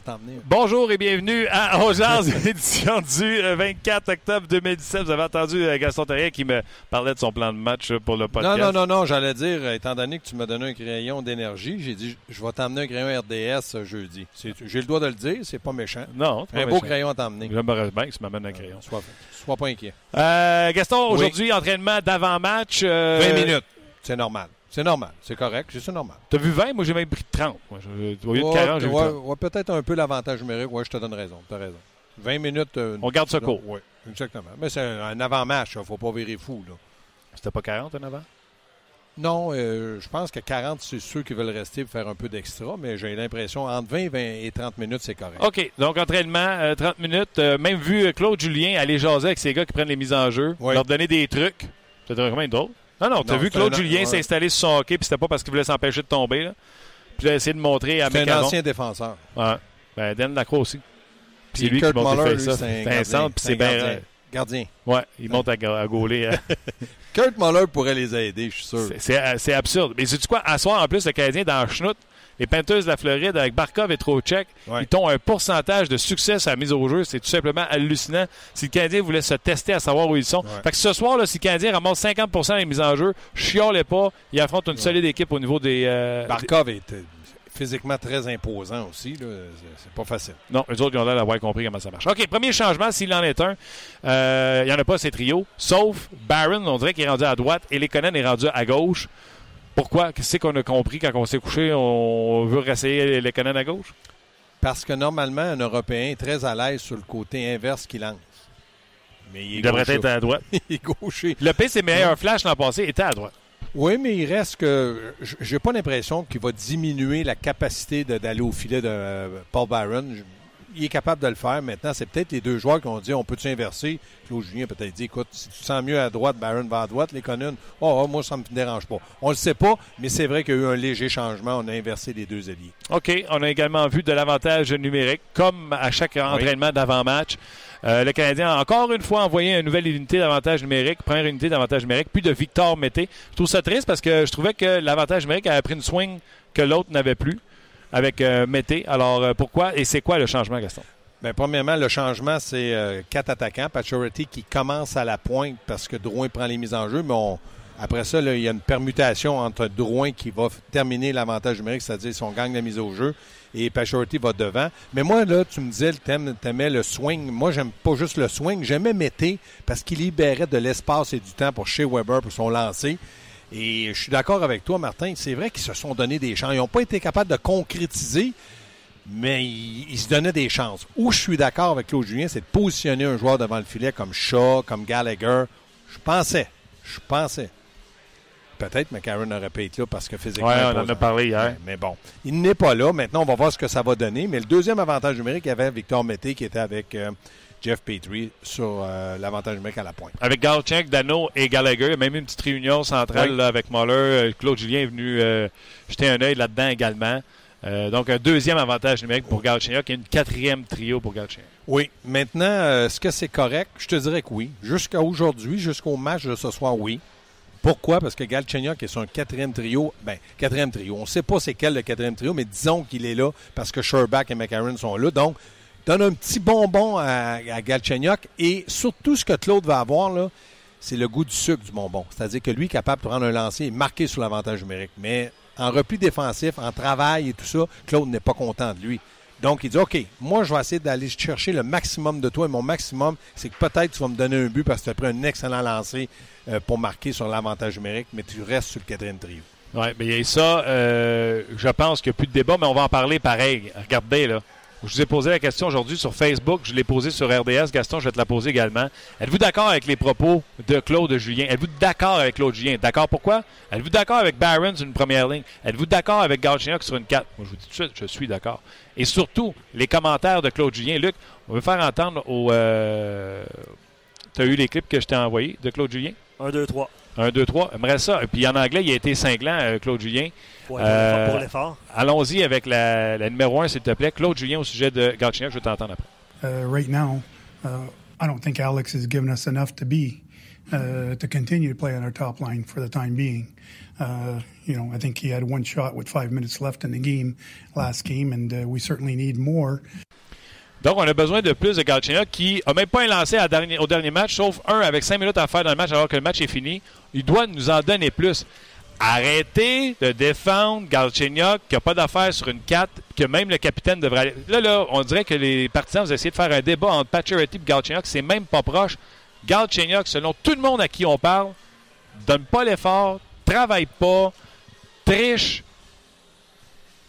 T'emmener. Bonjour et bienvenue à Ojaz, édition du 24 octobre 2017. Vous avez entendu euh, Gaston Terrien qui me parlait de son plan de match euh, pour le podcast. Non, non, non, non, j'allais dire, euh, étant donné que tu m'as donné un crayon d'énergie, j'ai dit, je vais t'emmener un crayon RDS euh, jeudi. J'ai le droit de le dire, c'est pas méchant. Non, pas Un beau crayon à t'emmener. J'aimerais bien que tu m'amènes un crayon. Sois, sois pas inquiet. Euh, Gaston, Oui. aujourd'hui, entraînement d'avant-match. euh, 20 minutes, c'est normal. C'est normal, c'est correct, c'est normal. T'as vu 20? Moi, j'ai même pris 30. Moi, je- au lieu de Ouais, 40, j'ai vu ouais, 30. ouais, peut-être un peu l'avantage numérique, ouais, je te donne raison, tu as raison. 20 minutes. euh, On garde ça court. Oui, exactement. Mais c'est un, avant-match, il ne faut pas virer fou. Là. C'était pas 40 en avant? Non, euh, je pense que 40, c'est ceux qui veulent rester pour faire un peu d'extra, mais j'ai l'impression entre 20, 20 et 30 minutes, c'est correct. OK. Donc, entraînement, euh, 30 minutes. Euh, même vu Claude Julien aller jaser avec ces gars qui prennent les mises en jeu, Oui. leur donner des trucs. Quand même drôle. Non, non, t'as vu c'est Claude Julien s'installer sur son hockey, puis c'était pas parce qu'il voulait s'empêcher de tomber. Là. Puis il a essayé de montrer à C'est un ancien défenseur. Ouais. Ben, Dan Lacroix aussi. Puis c'est lui Kurt qui monte lui, face c'est un C'est centre, puis C'est c'est bien. gardien. Ouais, il monte à, ga- à gauler. euh. Kurt Muller pourrait les aider, je suis sûr. C'est- C'est euh, c'est absurde. Mais sais-tu quoi? À soir, en plus, le Canadien dans schnout, les Panthers de la Floride avec Barkov et Trocheck, Ouais. ils ont un pourcentage de succès à la mise au jeu. C'est tout simplement hallucinant. Si le Canadien voulait se tester à savoir où ils sont. Ouais. Fait que ce soir, là, si le Canadien ramasse 50% des mises en jeu, chiolez pas, il affronte une solide équipe au niveau des. euh, Barkov est euh, physiquement très imposant aussi. C'est pas facile. Non, eux autres, ils ont l'air d'avoir compris comment ça marche. OK, premier changement, s'il en est un, euh, il n'y en a pas ces trios, sauf Barron, on dirait qu'il est rendu à droite, et Lekonen est rendu à gauche. Pourquoi? Qu'est-ce qu'on a compris quand on s'est couché? On veut réessayer Lekonen à gauche? Parce que normalement, un Européen est très à l'aise sur le côté inverse qu'il lance. Mais il, est Il devrait être à droite. il est gaucher. Le P, ses meilleurs flashs l'an passé étaient à droite. Oui, mais il reste que. J'ai pas l'impression qu'il va diminuer la capacité d'aller au filet de euh, Paul Byron. Il est capable de le faire. Maintenant, c'est peut-être les deux joueurs qui ont dit on peut-tu inverser? Claude Julien peut-être dit écoute, si tu te sens mieux à droite, Byron va à droite, les connunes. Oh, oh, moi, ça me dérange pas. On le sait pas, mais c'est vrai qu'il y a eu un léger changement. On a inversé les deux alliés. OK, on a également vu de l'avantage numérique, comme à chaque entraînement d'avant-match. Euh, le Canadien a encore une fois envoyé une nouvelle unité d'avantage numérique, première unité d'avantage numérique, puis de Victor Mété. Je trouve ça triste parce que je trouvais que l'avantage numérique avait pris une swing que l'autre n'avait plus avec euh, Mété. Alors euh, pourquoi et c'est quoi le changement, Gaston? Bien, premièrement, le changement, c'est euh, quatre attaquants. Pacioretty qui commence à la pointe parce que Drouin prend les mises en jeu, mais après ça, il y a une permutation entre Drouin qui va terminer l'avantage numérique, c'est-à-dire si on gagne la mise au jeu, et Pacioretty va devant. Mais moi, là, tu me disais, t'aimes- t'aimais le swing. Moi, j'aime pas juste le swing, j'aimais Mété parce qu'il libérait de l'espace et du temps pour chez Weber pour son lancer. Et je suis d'accord avec toi, Martin. C'est vrai qu'ils se sont donné des chances. Ils n'ont pas été capables de concrétiser, mais ils, ils se donnaient des chances. Où je suis d'accord avec Claude Julien, c'est de positionner un joueur devant le filet comme Shaw, comme Gallagher. Je pensais. Je pensais. Peut-être McCarron n'aurait pas été là parce que physiquement. Ouais, il on en a parlé hier. Mais bon, il n'est pas là. Maintenant, on va voir ce que ça va donner. Mais le deuxième avantage numérique, il y avait Victor Mété qui était avec euh, Jeff Petrie sur euh, l'avantage numérique à la pointe. Avec Galchenyuk, Dano et Gallagher, il y a même une petite réunion centrale Oui. là, avec Muller. Euh, Claude Julien est venu euh, jeter un œil là-dedans également. Euh, donc, un deuxième avantage numérique pour Galchenyuk et une quatrième trio pour Galchenyuk. Oui. Maintenant, est-ce que c'est correct? Je te dirais que oui. Jusqu'à aujourd'hui, jusqu'au match de ce soir, oui. Pourquoi? Parce que Galchenyuk est sur un quatrième trio. Ben, quatrième trio. On ne sait pas c'est quel le quatrième trio, mais disons qu'il est là parce que Sherbach et McCarron sont là. Donc, donne un petit bonbon à, à Galchenyuk. Et surtout, ce que Claude va avoir, c'est le goût du sucre du bonbon. C'est-à-dire que lui est capable de prendre un lancer et marquer sur l'avantage numérique. Mais en repli défensif, en travail et tout ça, Claude n'est pas content de lui. Donc, il dit, OK, moi, je vais essayer d'aller chercher le maximum de toi. Et mon maximum, c'est que peut-être tu vas me donner un but parce que tu as pris un excellent lancer euh, pour marquer sur l'avantage numérique, mais tu restes sur le quatrième trio. Oui, mais ça, euh, je pense qu'il n'y a plus de débat, mais on va en parler pareil. Regardez, là. Je vous ai posé la question aujourd'hui sur Facebook. Je l'ai posée sur RDS. Gaston, je vais te la poser également. Êtes-vous d'accord avec les propos de Claude Julien? Êtes-vous d'accord avec Claude Julien? D'accord pourquoi? Êtes-vous d'accord avec Barron sur une première ligne? Êtes-vous d'accord avec Galchenyuk sur une 4? Moi, je vous dis tout de suite, je suis d'accord. Et surtout, les commentaires de Claude Julien. Luc, on veut faire entendre au... Euh... Tu as eu les clips que je t'ai envoyés de Claude Julien? 1, 2, 3. 1, 2, 3. J'aimerais ça. Et puis en anglais, il a été cinglant, euh, Claude Julien. Ouais, Euh, pour l'effort. Allons-y avec la, la numéro 1, s'il te plaît. Claude Julien au sujet de Galchenyuk. Je vais t'entendre après. uh, right now, uh, I don't think Alex has given us enough to be uh, to continue to play on our top line for the time being. Uh, you know, I think he had one shot with five minutes left in the game last game, and uh, we certainly need more. Donc, on a besoin de plus de Galchenyuk qui n'a même pas un lancé à dernier- au dernier match, sauf un avec 5 minutes à faire dans le match alors que le match est fini. Il doit nous en donner plus. Arrêtez de défendre Galchenyuk qui n'a pas d'affaires sur une 4, que même le capitaine devrait aller. Là, là, on dirait que les partisans vous essayez de faire un débat entre Pacioretty et Galchenyuk. C'est même pas proche. Galchenyuk, selon tout le monde à qui on parle, donne pas l'effort, travaille pas, triche.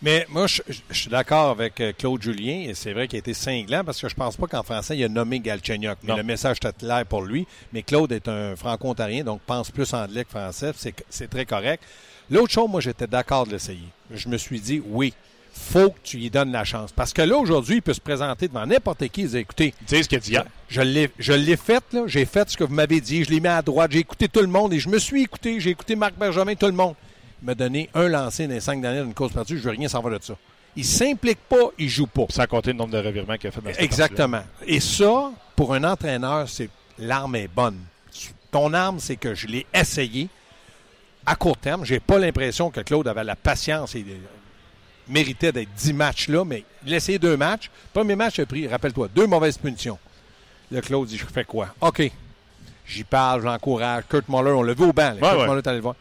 Mais moi, je, suis d'accord avec euh, Claude Julien, et c'est vrai qu'il a été cinglant parce que je pense pas qu'en français, il a nommé Galchenyuk. Mais Non. le message était clair pour lui. Mais Claude est un franco-ontarien, donc pense plus anglais que français. C'est très correct. L'autre chose, moi, j'étais d'accord de l'essayer. Je me suis dit, oui, faut que tu lui donnes la chance. Parce que là, aujourd'hui, il peut se présenter devant n'importe qui et dire, écoutez, Dis ce qu'il a dit je l'ai, je l'ai fait, là. J'ai fait ce que vous m'avez dit. Je l'ai mis à droite. J'ai écouté tout le monde et je me suis écouté. J'ai écouté Marc Benjamin, tout le monde. M'a donné un lancé dans les cinq dernières d'une course perdue. Je veux rien savoir de ça. Il s'implique pas, il joue pas. Sans compter le nombre de revirements qu'il a fait dans cette Exactement. Et ça, pour un entraîneur, c'est l'arme est bonne. Ton arme, c'est que je l'ai essayé à court terme. J'ai pas l'impression que Claude avait la patience et euh, méritait d'être 10 matchs là, mais il a essayé deux matchs. Premier match, il a pris, rappelle-toi, deux mauvaises punitions. Là, Claude dit Je fais quoi? OK. J'y parle, je l'encourage. Kurt Muller, on l'a vu au banc. là. Ouais, Kurt ouais. Muller, le voir.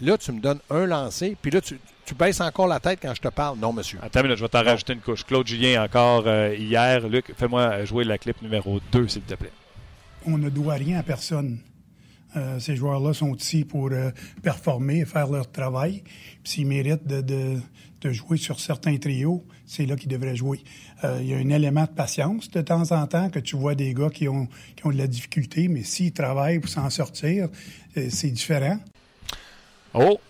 Là, tu me donnes un lancé, puis là, tu, tu baisses encore la tête quand je te parle. Non, monsieur. Attends, une minute, je vais t'en rajouter une couche. Claude Julien, encore euh, hier. Luc, fais-moi jouer la clip numéro 2, s'il te plaît. On ne doit rien à personne. Euh, ces joueurs-là sont ici pour euh, performer et faire leur travail. Puis S'ils méritent de, de- de jouer sur certains trios, c'est là qu'ils devraient jouer. Euh, il y a un élément de patience de temps en temps que tu vois des gars qui ont, qui ont de la difficulté, mais s'ils travaillent pour s'en sortir, euh, c'est différent. Oh,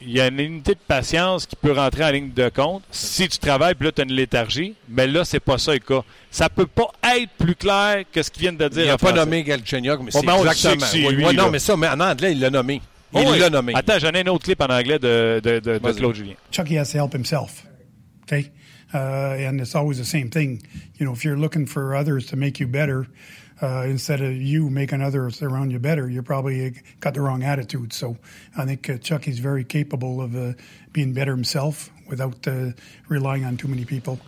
il y a une unité de patience qui peut rentrer en ligne de compte si tu travailles, puis là, tu as une léthargie. Mais là, c'est pas ça le cas. Ça peut pas être plus clair que ce qu'ils viennent de dire Il n'a pas français. nommé Galchenyuk, mais Oh, c'est ben, exactement. c'est lui, oui, non, mais ça, mais en anglais, il l'a nommé. Oh, il oui. l'a nommé. Attends, j'en ai un autre clip en anglais de, de, de, de. Claude Julien. Chucky has to help himself. Okay? Uh, and it's always the same thing. You know, if you're looking for others to make you better, uh, instead of you making others around you better, you probably got the wrong attitude. So I think uh, Chucky's very capable of uh, being better himself without uh, relying on too many people.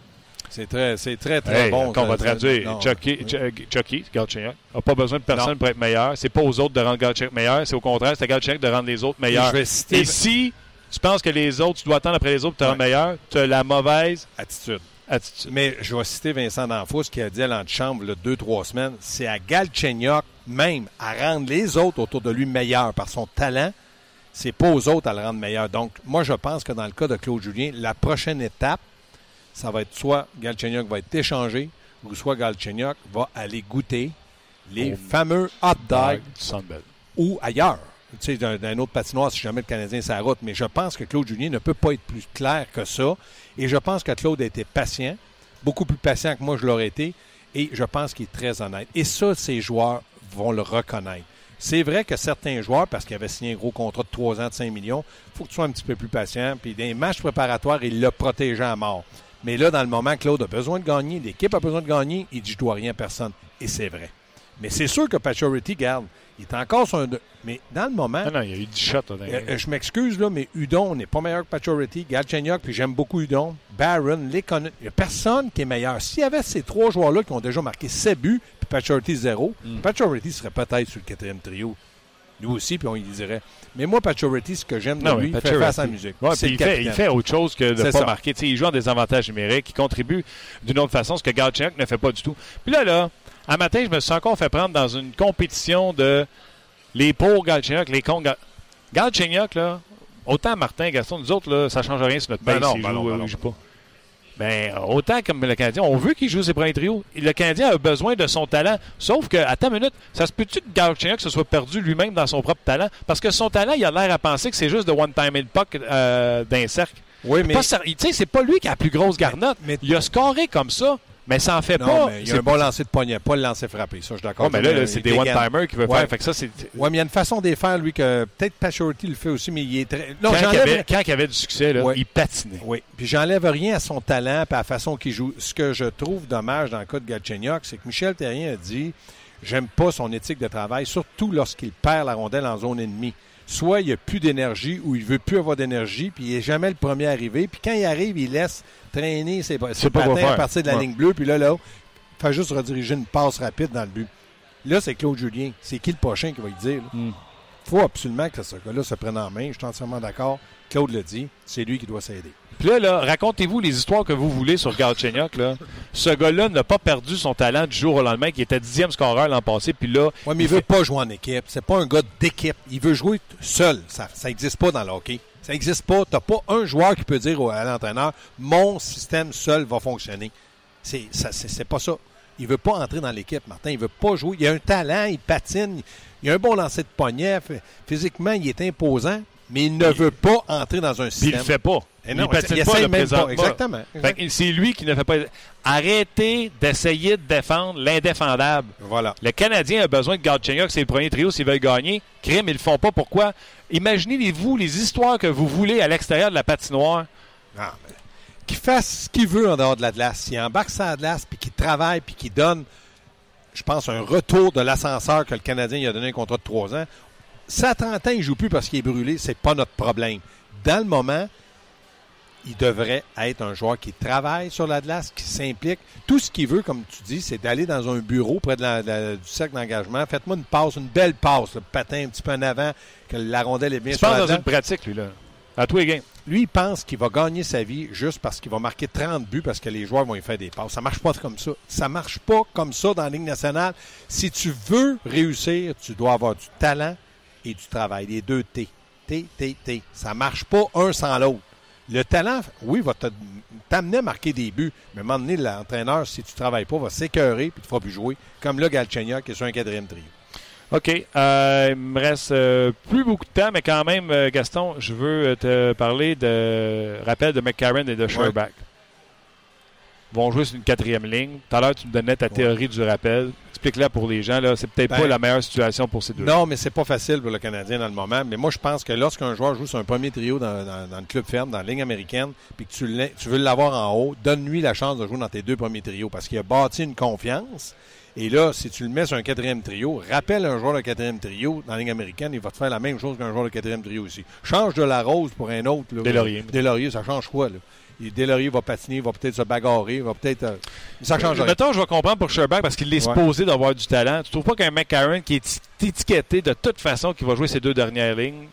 C'est très, c'est très, très Hey, bon. qu'on va traduire. Chucky, Ch- Chucky Galchenyuk, n'a pas besoin de personne Non. pour être meilleur. C'est pas aux autres de rendre Galchenyuk meilleur. C'est au contraire, c'est à Galchenyuk de rendre les autres meilleurs. vais citer- Et si tu penses que les autres, tu dois attendre après les autres pour te rendre meilleur, tu as la mauvaise Attitude. Attitude. Mais je vais citer Vincent D'Anfos qui a dit à l'antichambre, deux, trois semaines, c'est à Galchenyuk même à rendre les autres autour de lui meilleurs par son talent. C'est pas aux autres à le rendre meilleur. Donc, moi, je pense que dans le cas de Claude Julien, la prochaine étape, ça va être soit Galchenyuk va être échangé ou soit Galchenyuk va aller goûter les fameux hot dogs ou ailleurs. Tu sais, d'un autre patinoire si jamais le Canadien sa route. Mais je pense que Claude Julien ne peut pas être plus clair que ça. Et je pense que Claude a été patient, beaucoup plus patient que moi je l'aurais été. Et je pense qu'il est très honnête. Et ça, ces joueurs vont le reconnaître. C'est vrai que certains joueurs, parce qu'il avait signé un gros contrat de 3 ans de 5 millions, il faut que tu sois un petit peu plus patient. Puis dans les matchs préparatoires, il l'a protégé à mort. Mais là, dans le moment, Claude a besoin de gagner, l'équipe a besoin de gagner, il dit je dois rien à personne. Et c'est vrai. Mais c'est sûr que Pacioretty, garde, il est encore sur un... deux- Mais dans le moment, Non, non, il y a eu 10 shots. euh, euh, je m'excuse, là, mais Udon n'est pas meilleur que Pacioretty. Galchenyuk, puis j'aime beaucoup Udon. Barron, Lekonen. Il n'y a personne qui est meilleur. S'il y avait ces trois joueurs-là qui ont déjà marqué 7 buts, puis Pacioretty 0, Mm. Pacioretty serait peut-être sur le quatrième trio. Nous aussi, puis on y dirait. Mais moi, Pacioretty, ce que j'aime de lui, il fait face à la musique. Ouais, il, fait, il fait autre chose que de ne pas ça. marquer. Il joue en désavantage numérique, il contribue d'une autre façon, ce que Galchenyuk ne fait pas du tout. Puis là, là, un matin, je me suis encore fait prendre dans une compétition de les pour Galchenyuk, les contre Gal- Galchenyuk, là, autant Martin, Gaston, nous autres, là, ça ne change rien sur notre Ben pace non, ben joue non, ben ou non. il joue pas. Ben, autant comme le Canadien, on veut qu'il joue ses premiers trios. Le Canadien a besoin de son talent. Sauf que, à ta minute, ça se peut-tu que Galchenyuk se soit perdu lui-même dans son propre talent? Parce que son talent, il a l'air à penser que c'est juste de one-time in puck euh, d'un cercle. Oui, mais. Tu sais, c'est pas lui qui a la plus grosse garnotte. mais- il a scoré comme ça, mais ça en fait Non, pas. mais il y a C'est un bon lancer de poignet, pas le lancer frappé. Ça, je suis d'accord. Ouais, mais là, c'est des one-timers qu'il veut Ouais. faire. Fait que ça, c'est. Oui, mais il y a une façon de les faire, lui, que peut-être Pachority le fait aussi, mais il est très. Non, quand, il j'enlève- avait, quand il avait du succès, là, Ouais. il patinait. Oui, puis j'enlève rien à son talent et à la façon qu'il joue. Ce que je trouve dommage dans le cas de Galchenyuk, c'est que Michel Terrien a dit j'aime pas son éthique de travail, surtout lorsqu'il perd la rondelle en zone ennemie. Soit il a plus d'énergie ou il veut plus avoir d'énergie, puis il n'est jamais le premier arrivé. Puis quand il arrive, il laisse traîner ses, ses patins à partir de la Ouais. ligne bleue, puis là, là, il fait juste rediriger une passe rapide dans le but. Là, c'est Claude Julien. C'est qui le prochain qui va lui dire? Il Mm. faut absolument que ce gars-là se prenne en main. Je suis entièrement d'accord. Claude le dit. C'est lui qui doit s'aider. Puis là, là racontez-vous les histoires que vous voulez sur Galchenyuk. Là. Ce gars-là n'a pas perdu son talent du jour au lendemain, qui était dixième scoreur l'an passé. Puis là, Oui, mais il veut pas jouer en équipe. C'est pas un gars d'équipe. Il veut jouer seul. Ça n'existe pas dans le hockey. Ça n'existe pas. Tu n'as pas un joueur qui peut dire à l'entraîneur Mon système seul va fonctionner. C'est ça- c'est- c'est pas ça. Il veut pas entrer dans l'équipe, Martin. Il veut pas jouer. Il a un talent, il patine, il a un bon lancer de poignet. Physiquement, il est imposant, mais il ne veut pas entrer dans un puis il système. le fait pas. Et non, il patine pas le même pas. Exactement. Que c'est lui qui ne fait pas. Arrêtez d'essayer de défendre l'indéfendable. Voilà. Le Canadien a besoin de Galchenyuk, c'est le premier trio s'ils veulent gagner. Crime, ils le font pas. Pourquoi? Imaginez-vous les histoires que vous voulez à l'extérieur de la patinoire. Ah, mais qu'il fasse ce qu'il veut en dehors de la glace. S'il embarque la glace, puis qu'il travaille, puis qu'il donne, je pense, un retour de l'ascenseur que le Canadien il a donné un contrat de trois ans. Ça, à 30 ans, il joue plus parce qu'il est brûlé. C'est pas notre problème. Dans le moment, il devrait être un joueur qui travaille sur la glace, qui s'implique. Tout ce qu'il veut, comme tu dis, c'est d'aller dans un bureau près de la- de la- du cercle d'engagement. Faites-moi une passe, une belle passe, le patin un petit peu en avant, que la rondelle est bien Il sur la dans glace. une pratique, lui, là. À tous les games. Lui, il pense qu'il va gagner sa vie juste parce qu'il va marquer 30 buts parce que les joueurs vont lui faire des passes. Ça marche pas comme ça. Ça marche pas comme ça dans la Ligue nationale. Si tu veux réussir, tu dois avoir du talent et du travail. Les deux T. T, T, T. Ça marche pas un sans l'autre. Le talent, oui, va t'amener à marquer des buts, mais à un moment donné, l'entraîneur, si tu travailles pas, va s'écœurer puis te fera plus jouer. Comme là, Galchenyuk qui est sur un quatrième trio. OK. Euh, il me reste euh, plus beaucoup de temps, mais quand même, euh, Gaston, je veux euh, te parler de rappel de McCarron et de Sherbach. Ils vont jouer sur une quatrième ligne. Tout à l'heure, tu me donnais ta théorie du rappel. Explique-la pour les gens. Là. C'est peut-être Ben, pas la meilleure situation pour ces deux. Non, mais c'est pas facile pour le Canadien dans le moment. Mais moi, je pense que lorsqu'un joueur joue sur un premier trio dans, dans- dans le club ferme, dans la ligne américaine, puis que tu, veux l'avoir en haut, donne-lui la chance de jouer dans tes deux premiers trios parce qu'il a bâti une confiance. Et là, si tu le mets sur un quatrième trio, rappelle un joueur de quatrième trio dans la ligne américaine, il va te faire la même chose qu'un joueur de quatrième trio aussi. Change de la rose pour un autre. Là, Deslauriers. Deslauriers, ça change quoi, là? Et Deslauriers va patiner, il va peut-être se bagarrer, il va peut-être. euh, ça change rien. Mettons, je vais comprendre pour Sherbach parce qu'il est Ouais. supposé d'avoir du talent. Tu trouves pas qu'un McCarron qui est étiqueté de toute façon qui va jouer ses deux dernières lignes,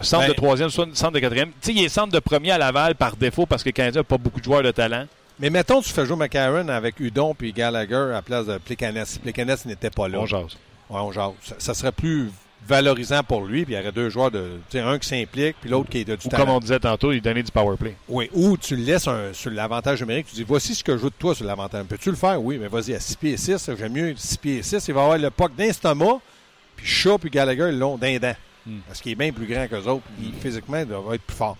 centre Ben- de troisième, soit centre de quatrième, tu sais, il est centre de premier à Laval par défaut parce que le Canadien n'a pas beaucoup de joueurs de talent. Mais mettons, tu fais jouer McCarron avec Udon puis Gallagher à la place de Plekanec. Plekanec n'était pas là. On jase. Ouais, on jase. Ça, ça serait plus valorisant pour lui, puis il y aurait deux joueurs, de, un qui s'implique, puis l'autre qui est de du Ou talent. comme on disait tantôt, il donnait du power play. Oui, ou tu le laisses un- sur l'avantage numérique, tu dis voici ce que je joue de toi sur l'avantage. Peux-tu le faire? Oui, mais vas-y, à 6 pieds 6, j'aime mieux 6 pieds 6, il va avoir le puck d'instommat, puis Shaw puis Gallagher l'ont d'un dent. Hmm. Parce qu'il est bien plus grand qu'eux autres, puis physiquement, il va être plus fort.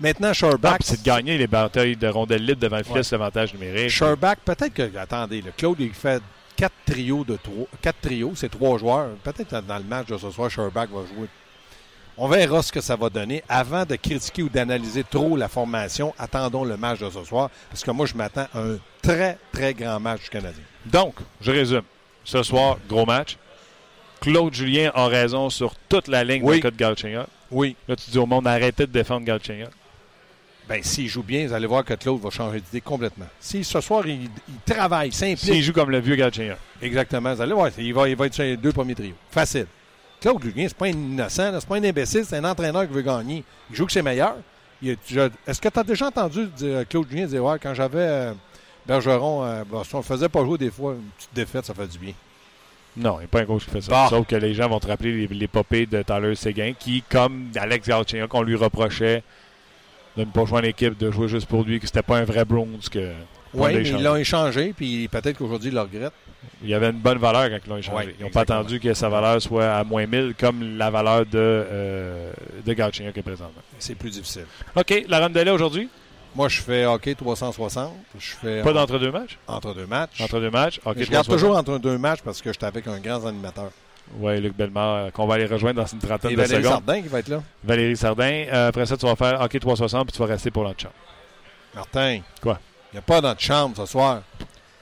Maintenant, Sherbach. puis c'est de gagner les batailles de rondelles libres devant le filet, Ouais. c'est l'avantage numérique. Sherbach, peut-être que. Attendez, le Claude, il fait quatre trios de trois. Quatre trios, c'est trois joueurs. Peut-être dans le match de ce soir, Sherbach va jouer. On verra ce que ça va donner. Avant de critiquer ou d'analyser trop la formation, attendons le match de ce soir. Parce que moi, je m'attends à un très, très grand match du Canadien. Donc, je résume. Ce soir, gros match. Claude Julien a raison sur toute la ligne Oui. de Galchenyuk. Oui. Là, tu dis au monde, arrêtez de défendre Galchenyuk. Ben, s'il joue bien, vous allez voir que Claude va changer d'idée complètement. Si ce soir, il, il travaille, s'implique. S'il joue comme le vieux Galchenyuk. Exactement. Vous allez voir, il va, il va être sur les deux premiers trios. Facile. Claude Julien, c'est pas un innocent, c'est pas un imbécile, c'est un entraîneur qui veut gagner. Il joue que c'est meilleur. Est-ce que tu as déjà entendu dire- Claude Julien dire ouais, quand j'avais euh, Bergeron, euh, bon, si on le faisait pas jouer des fois, une petite défaite, ça fait du bien. Non, il n'y a pas un coach qui fait ça. Bah. Sauf que les gens vont te rappeler les- l'épopée de Tyler Seguin, qui, comme Alex Galchenyuk, on lui reprochait de ne pas jouer en équipe, de jouer juste pour lui, que c'était pas un vrai Bruins. Que oui, mais ils l'ont échangé, puis peut-être qu'aujourd'hui, ils le regrettent. Il y avait une bonne valeur quand ils l'ont échangé. Ouais, ils n'ont pas attendu que sa valeur soit à moins 1000 comme la valeur de, euh, de Galchenyuk est présentement. C'est plus difficile. OK, la ronde aujourd'hui? Moi, je fais hockey 360. Je fais Pas d'entre-deux matchs? Entre deux matchs. Entre deux matchs. je garde toujours entre deux matchs parce que j'étais avec un grand animateur. Oui, Luc Bellemare, qu'on va aller rejoindre dans une trentaine Et de Valérie secondes. Sardin qui va être là. Valérie Sardin. Euh, après ça, tu vas faire hockey 360 puis tu vas rester pour l'autre chambre. Martin. Quoi? Il n'y a pas notre chambre ce soir.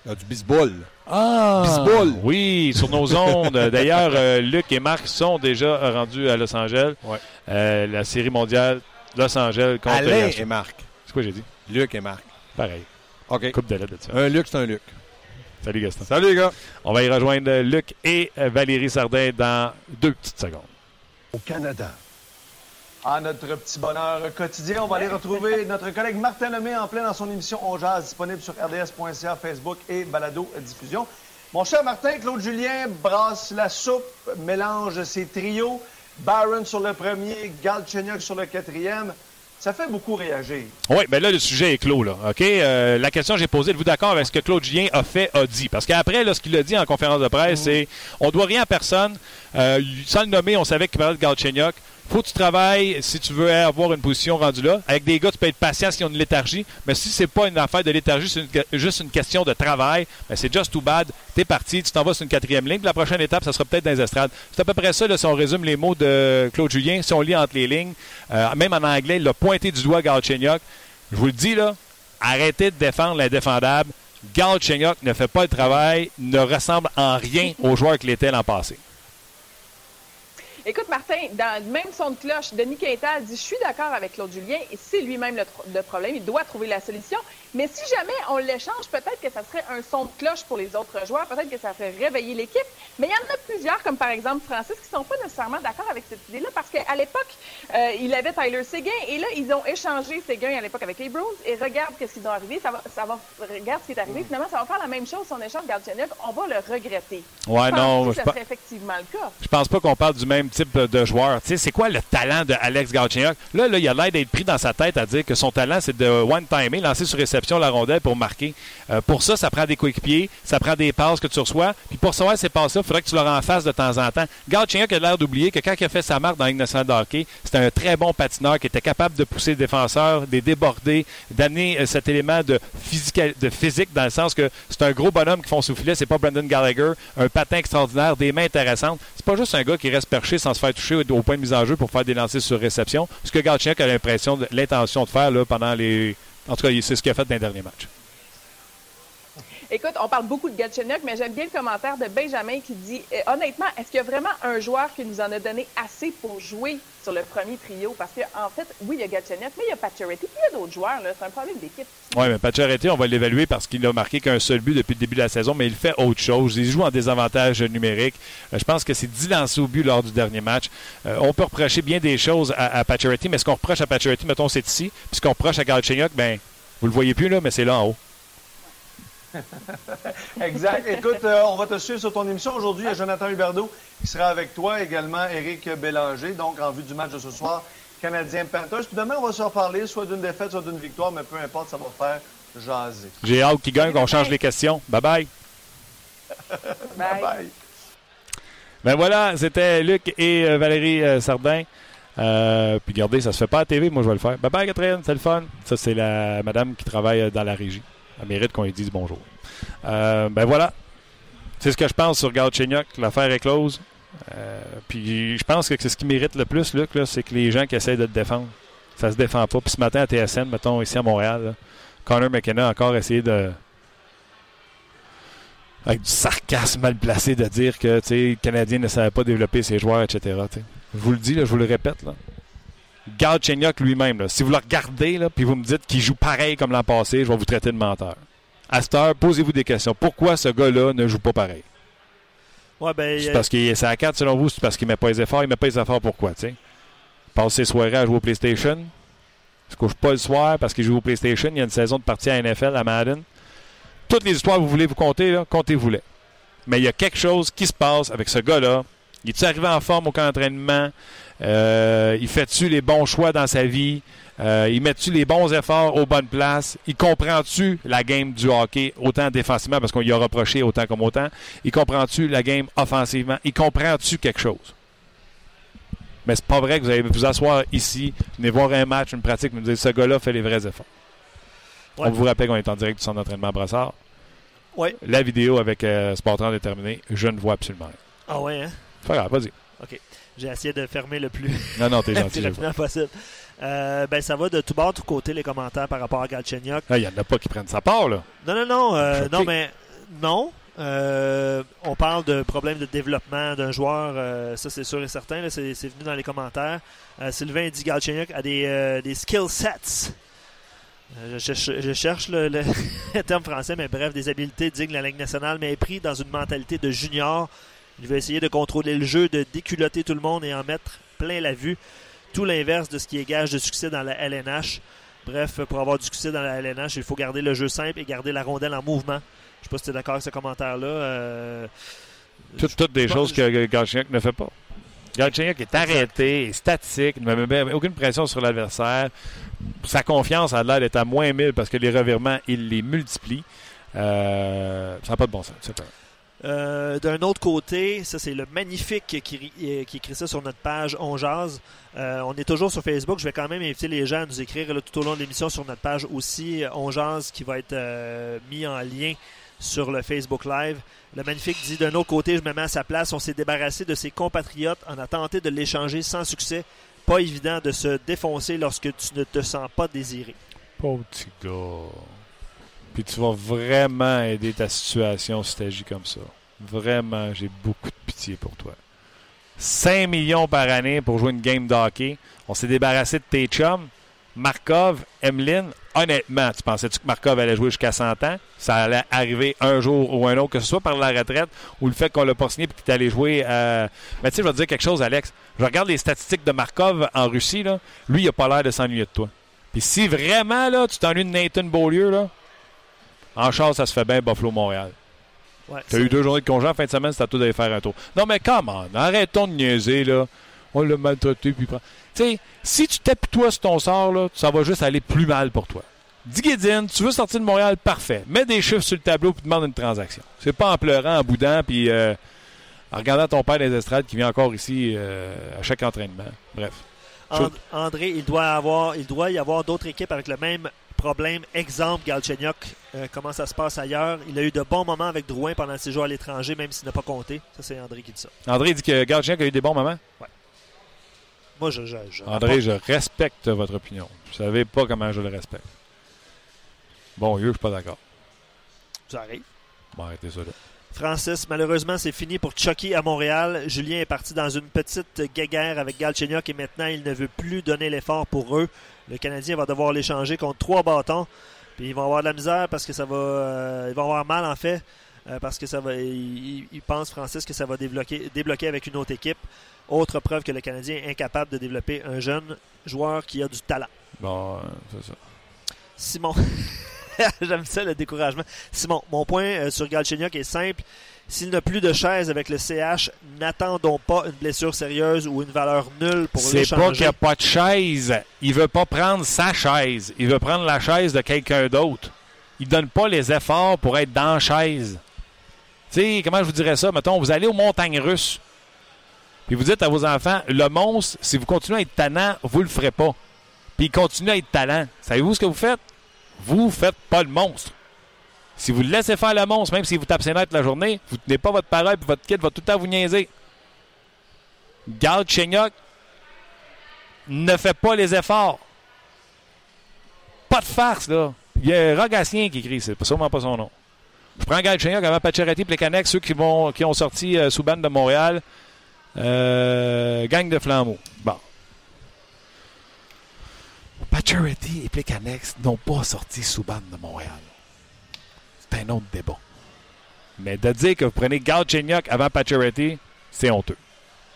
Il y a du bisbol. Ah! Bisbol. Oui, sur nos ondes. D'ailleurs, euh, Luc et Marc sont déjà rendus à Los Angeles. Ouais. Euh, la série mondiale Los Angeles contre Alain et Marc. C'est quoi j'ai dit? Luc et Marc. Pareil. OK. Coupe de lettres de ça. Un Luc, c'est un Luc. Salut Gaston. Salut les gars. On va y rejoindre Luc et Valérie Sardin dans deux petites secondes. Au Canada. À notre petit bonheur quotidien, on va aller retrouver notre collègue Martin Lemay en plein dans son émission On Jazz, disponible sur rds.ca, Facebook et Balado Diffusion. Mon cher Martin, Claude Julien brasse la soupe, mélange ses trios. Barron sur le premier, Galchenyuk sur le quatrième. Ça fait beaucoup réagir. Oui, mais là, le sujet est clos. Là, OK? Euh, la question que j'ai posée, êtes-vous d'accord avec ce que Claude Julien a fait, a dit? Parce qu'après, là, ce qu'il a dit en conférence de presse, c'est on doit rien à personne. Euh, sans le nommer, on savait qu'il parlait de Galchenyuk. Faut que tu travailles si tu veux avoir une position rendue là. Avec des gars, tu peux être patient s'ils ont une léthargie. Mais si c'est pas une affaire de léthargie, c'est juste une question de travail, ben c'est just too bad. T'es parti, tu t'en vas sur une quatrième ligne. La prochaine étape, ça sera peut-être dans les estrades. C'est à peu près ça, là, si on résume les mots de Claude Julien, si on lit entre les lignes. Euh, même en anglais, il a pointé du doigt Galchenyuk. Je vous le dis, là, arrêtez de défendre l'indéfendable. Galchenyuk ne fait pas le travail, ne ressemble en rien au joueur qu'il était l'an passé. Écoute, Martin, dans le même son de cloche, Denis Quintal dit Je suis d'accord avec Claude Julien et c'est lui-même le, le problème. Il doit trouver la solution. Mais si jamais on l'échange, peut-être que ça serait un son de cloche pour les autres joueurs. Peut-être que ça ferait réveiller l'équipe. Mais il y en a plusieurs, comme par exemple Francis, qui sont pas nécessairement d'accord avec cette idée-là parce qu'à l'époque, euh, il avait Tyler Seguin et là, ils ont échangé Seguin à l'époque avec les Bruins et regarde qu'est-ce qu'ils ont arrivé. Ça va, ça va, regarde ce qui est arrivé. Finalement, ça va faire la même chose si on échange Galchenyuk. On va le regretter. Ouais, Penses-tu non, que je ça serait effectivement le cas. Je pense pas qu'on parle du même type de joueur. Tu sais, c'est quoi le talent de Alex Galchenyuk? Là, là, il a l'air d'être pris dans sa tête à dire que son talent, c'est de one-timer, lancer sur réception la rondelle pour marquer. Euh, pour ça, ça prend des coéquipiers, ça prend des passes que tu reçois. Puis pour recevoir ces passes-là, il faudrait que tu leur en fasses de temps en temps. Galchenyuk a l'air d'oublier que quand il a fait sa marque dans la Ligue c'était un très bon patineur qui était capable de pousser le défenseur, de déborder, d'amener euh, cet élément de, physique, de physique dans le sens que c'est un gros bonhomme qui font souffler. C'est pas Brendan Gallagher, un patin extraordinaire, des mains intéressantes. C'est pas juste un gars qui reste perché sans se faire toucher au point de mise en jeu pour faire des lancers sur réception. Ce que Galchenyuk a l'impression, l'intention de faire là, pendant les. En tout cas, c'est ce qu'il a fait dans les derniers matchs. Écoute, on parle beaucoup de Galchenyuk, mais j'aime bien le commentaire de Benjamin qui dit euh, honnêtement, est-ce qu'il y a vraiment un joueur qui nous en a donné assez pour jouer sur le premier trio? Parce que en fait, oui, il y a Galchenyuk, mais il y a Pacioretty, puis il y a d'autres joueurs. C'est un problème d'équipe. Oui, mais Pacioretty, on va l'évaluer parce qu'il n'a marqué qu'un seul but depuis le début de la saison, mais il fait autre chose. Il joue en désavantage numérique. Euh, je pense que c'est 10 lancers au but lors du dernier match. Euh, on peut reprocher bien des choses à, à mais ce qu'on reproche à Pacioretty, mettons, c'est ici. Puis ce qu'on reproche à Galchenyuk, ben, vous le voyez plus, là, mais c'est là en haut. Exact. Écoute, euh, on va te suivre sur ton émission. Aujourd'hui, il y a Jonathan Huberdeau qui sera avec toi, également Éric Bélanger, donc en vue du match de ce soir, Canadien Panthers. Puis demain, on va se reparler, soit d'une défaite, soit d'une victoire, mais peu importe, ça va faire jaser. J'ai hâte qu'il gagne, qu'on change les questions. Bye bye. Bye. Bye. Ben voilà, c'était Luc et euh, Valérie euh, Sardin. Euh, puis regardez, ça se fait pas à la TV, moi je vais le faire. Bye bye Catherine, c'est le fun. Ça, c'est la madame qui travaille dans la régie. Elle mérite qu'on lui dise bonjour. Euh, ben voilà. C'est ce que je pense sur Galchenyuk. L'affaire est close. Euh, puis je pense que c'est ce qui mérite le plus, Luc, c'est que les gens qui essaient de te défendre, ça se défend pas. Puis ce matin à TSN, mettons ici à Montréal, Connor McKenna a encore essayé de avec du sarcasme mal placé de dire que le Canadien ne savait pas développer ses joueurs, etc. Je vous le dis, je vous le répète. Galchenyuk lui-même, là, si vous le regardez là, puis vous me dites qu'il joue pareil comme l'an passé, je vais vous traiter de menteur. À cette heure, posez-vous des questions. Pourquoi ce gars-là ne joue pas pareil? Ouais, ben, C'est euh, parce qu'il est à 4 selon vous, c'est parce qu'il met pas les efforts. Il met pas les efforts pourquoi, tu passe ses soirées à jouer au PlayStation. Il se couche pas le soir parce qu'il joue au PlayStation. Il y a une saison de partie à NFL, à Madden. Toutes les histoires que vous voulez vous compter, comptez-vous-les. Mais il y a quelque chose qui se passe avec ce gars-là Il est arrivé en forme au camp d'entraînement? Euh, il fait-tu les bons choix dans sa vie? Euh, il met-tu les bons efforts aux bonnes places? Il comprend-tu la game du hockey autant défensivement parce qu'on y a reproché autant comme autant? Il comprend-tu la game offensivement? Il comprend-tu quelque chose? Mais c'est pas vrai que vous allez vous asseoir ici, venez voir un match, une pratique, nous dire ce gars-là fait les vrais efforts. Ouais. On vous rappelle qu'on est en direct du centre d'entraînement à Brassard. Ouais. La vidéo avec euh, Sport 30 est terminée. Je ne vois absolument rien. Ah ouais, hein? Pas grave, vas-y. J'ai essayé de fermer le plus, Non, non, t'es le gentil. rapidement possible. Euh, ben, ça va de tout bord, tout côté, les commentaires par rapport à Galchenyuk. Ah, Il y en a pas qui prennent sa part, là. Non, non, non. euh, non, mais non. Euh, on parle de problèmes de développement d'un joueur, euh, ça c'est sûr et certain. C'est venu dans les commentaires. Sylvain dit Galchenyuk a des, des skill sets. Je, je- je cherche le, le- le terme français, mais bref, des habiletés dignes de la Ligue nationale, mais pris dans une mentalité de junior. Il veut essayer de contrôler le jeu, de déculotter tout le monde et en mettre plein la vue. Tout l'inverse de ce qui est gage de succès dans la LNH. Bref, pour avoir du succès dans la LNH, il faut garder le jeu simple et garder la rondelle en mouvement. Je sais pas si tu es d'accord avec ce commentaire-là. euh, Toutes, toutes des choses que que Galchenyuk ne fait pas. Galchenyuk est arrêté, est statique, ne met aucune pression sur l'adversaire. Sa confiance a l'air d'être à moins 1000 parce que les revirements, il les multiplie. Euh, ça n'a pas de bon sens. c'est. Euh, D'un autre côté, ça c'est le magnifique qui, euh, écrit ça sur notre page On. Euh, on est toujours sur Facebook. Je vais quand même inviter les gens à nous écrire tout au long de l'émission sur notre page aussi. On Jase qui va être mis en lien sur le Facebook Live. Le magnifique dit d'un autre côté, je me mets à sa place. On s'est débarrassé de ses compatriotes. On a tenté de l'échanger sans succès. Pas évident de se défoncer lorsque tu ne te sens pas désiré. Puis tu vas vraiment aider ta situation si tu agis comme ça. Vraiment, j'ai beaucoup de pitié pour toi. 5 millions par année pour jouer une game de hockey. On s'est débarrassé de tes chums. Markov, Emeline, honnêtement, tu pensais-tu que Markov allait jouer jusqu'à 100 ans? Ça allait arriver un jour ou un autre, que ce soit par la retraite ou le fait qu'on l'a pas signé et qu'il est allé jouer. euh, Mais tu sais, je vais te dire quelque chose, Alex. Je regarde les statistiques de Markov en Russie. Lui, il a pas l'air de s'ennuyer de toi. Puis si vraiment là, tu t'ennuies de Nathan Beaulieu, là, en char, ça se fait bien Buffalo-Montréal. Ouais, Tu as eu deux journées de congé en fin de semaine, c'est à toi d'aller faire un tour. Non, mais comment? Arrêtons de niaiser, là. On l'a maltraité, puis prend. Tu sais, si tu tapes toi sur ton sort, là, ça va juste aller plus mal pour toi. Dis Guédine, tu veux sortir de Montréal, parfait. Mets des chiffres sur le tableau puis demande une transaction. C'est pas en pleurant, en boudant, puis euh, en regardant ton père des estrades qui vient encore ici euh, à chaque entraînement. Bref. And- André, il doit, avoir, il doit y avoir d'autres équipes avec le même Exemple, Galchenyuk, euh, comment ça se passe ailleurs? Il a eu de bons moments avec Drouin pendant ses jours à l'étranger, même s'il n'a pas compté. Ça, c'est André qui dit ça. André dit que Gardien a eu des bons moments. Moi, je. je, je André, je respecte votre opinion. Vous savez pas comment je le respecte. Bon, Dieu, je suis pas d'accord. Ça arrive. Bon, arrêtez ça là. Francis, malheureusement, c'est fini pour Chucky à Montréal. Julien est parti dans une petite guéguerre avec Galchenyuk et maintenant, il ne veut plus donner l'effort pour eux. Le Canadien va devoir l'échanger contre trois bâtons. Puis ils vont avoir de la misère parce que ça va. euh, ils vont avoir mal, en fait. euh, parce que ça va. Il, il pense, Francis, que ça va débloquer, débloquer avec une autre équipe. Autre preuve que le Canadien est incapable de développer un jeune joueur qui a du talent. Bon, euh, c'est ça. Simon. J'aime ça, le découragement. Simon, mon point euh, sur Galchenyuk est simple. S'il n'a plus de chaise avec le CH, n'attendons pas une blessure sérieuse ou une valeur nulle pour C'est pas qu'il n'y a pas de chaise. Il veut pas prendre sa chaise. Il veut prendre la chaise de quelqu'un d'autre. Il donne pas les efforts pour être dans la chaise. Tu sais, comment je vous dirais ça? Mettons, vous allez aux montagnes russes. Puis vous dites à vos enfants, le monstre, si vous continuez à être tannant, vous le ferez pas. Puis il continue à être talent. Savez-vous ce que vous faites? Vous faites pas le monstre. Si vous laissez faire le monstre, même si vous tapez ses la journée, vous tenez pas votre parole puis votre kid va tout le temps vous niaiser. Gal Chenyok ne fait pas les efforts. Pas de farce, là. Il y a Rogatien qui écrit, c'est sûrement pas son nom. Je prends Gal Chenyok avant Pacioretty Canucks, ceux qui, vont, qui ont sorti euh, sous bande de Montréal. Euh, gang de flambeaux. Bon. Pacioretty et Plecanex n'ont pas sorti sous bande de Montréal. C'est un autre débat. Mais de dire que vous prenez Galchenyuk avant Pacioretty, c'est honteux.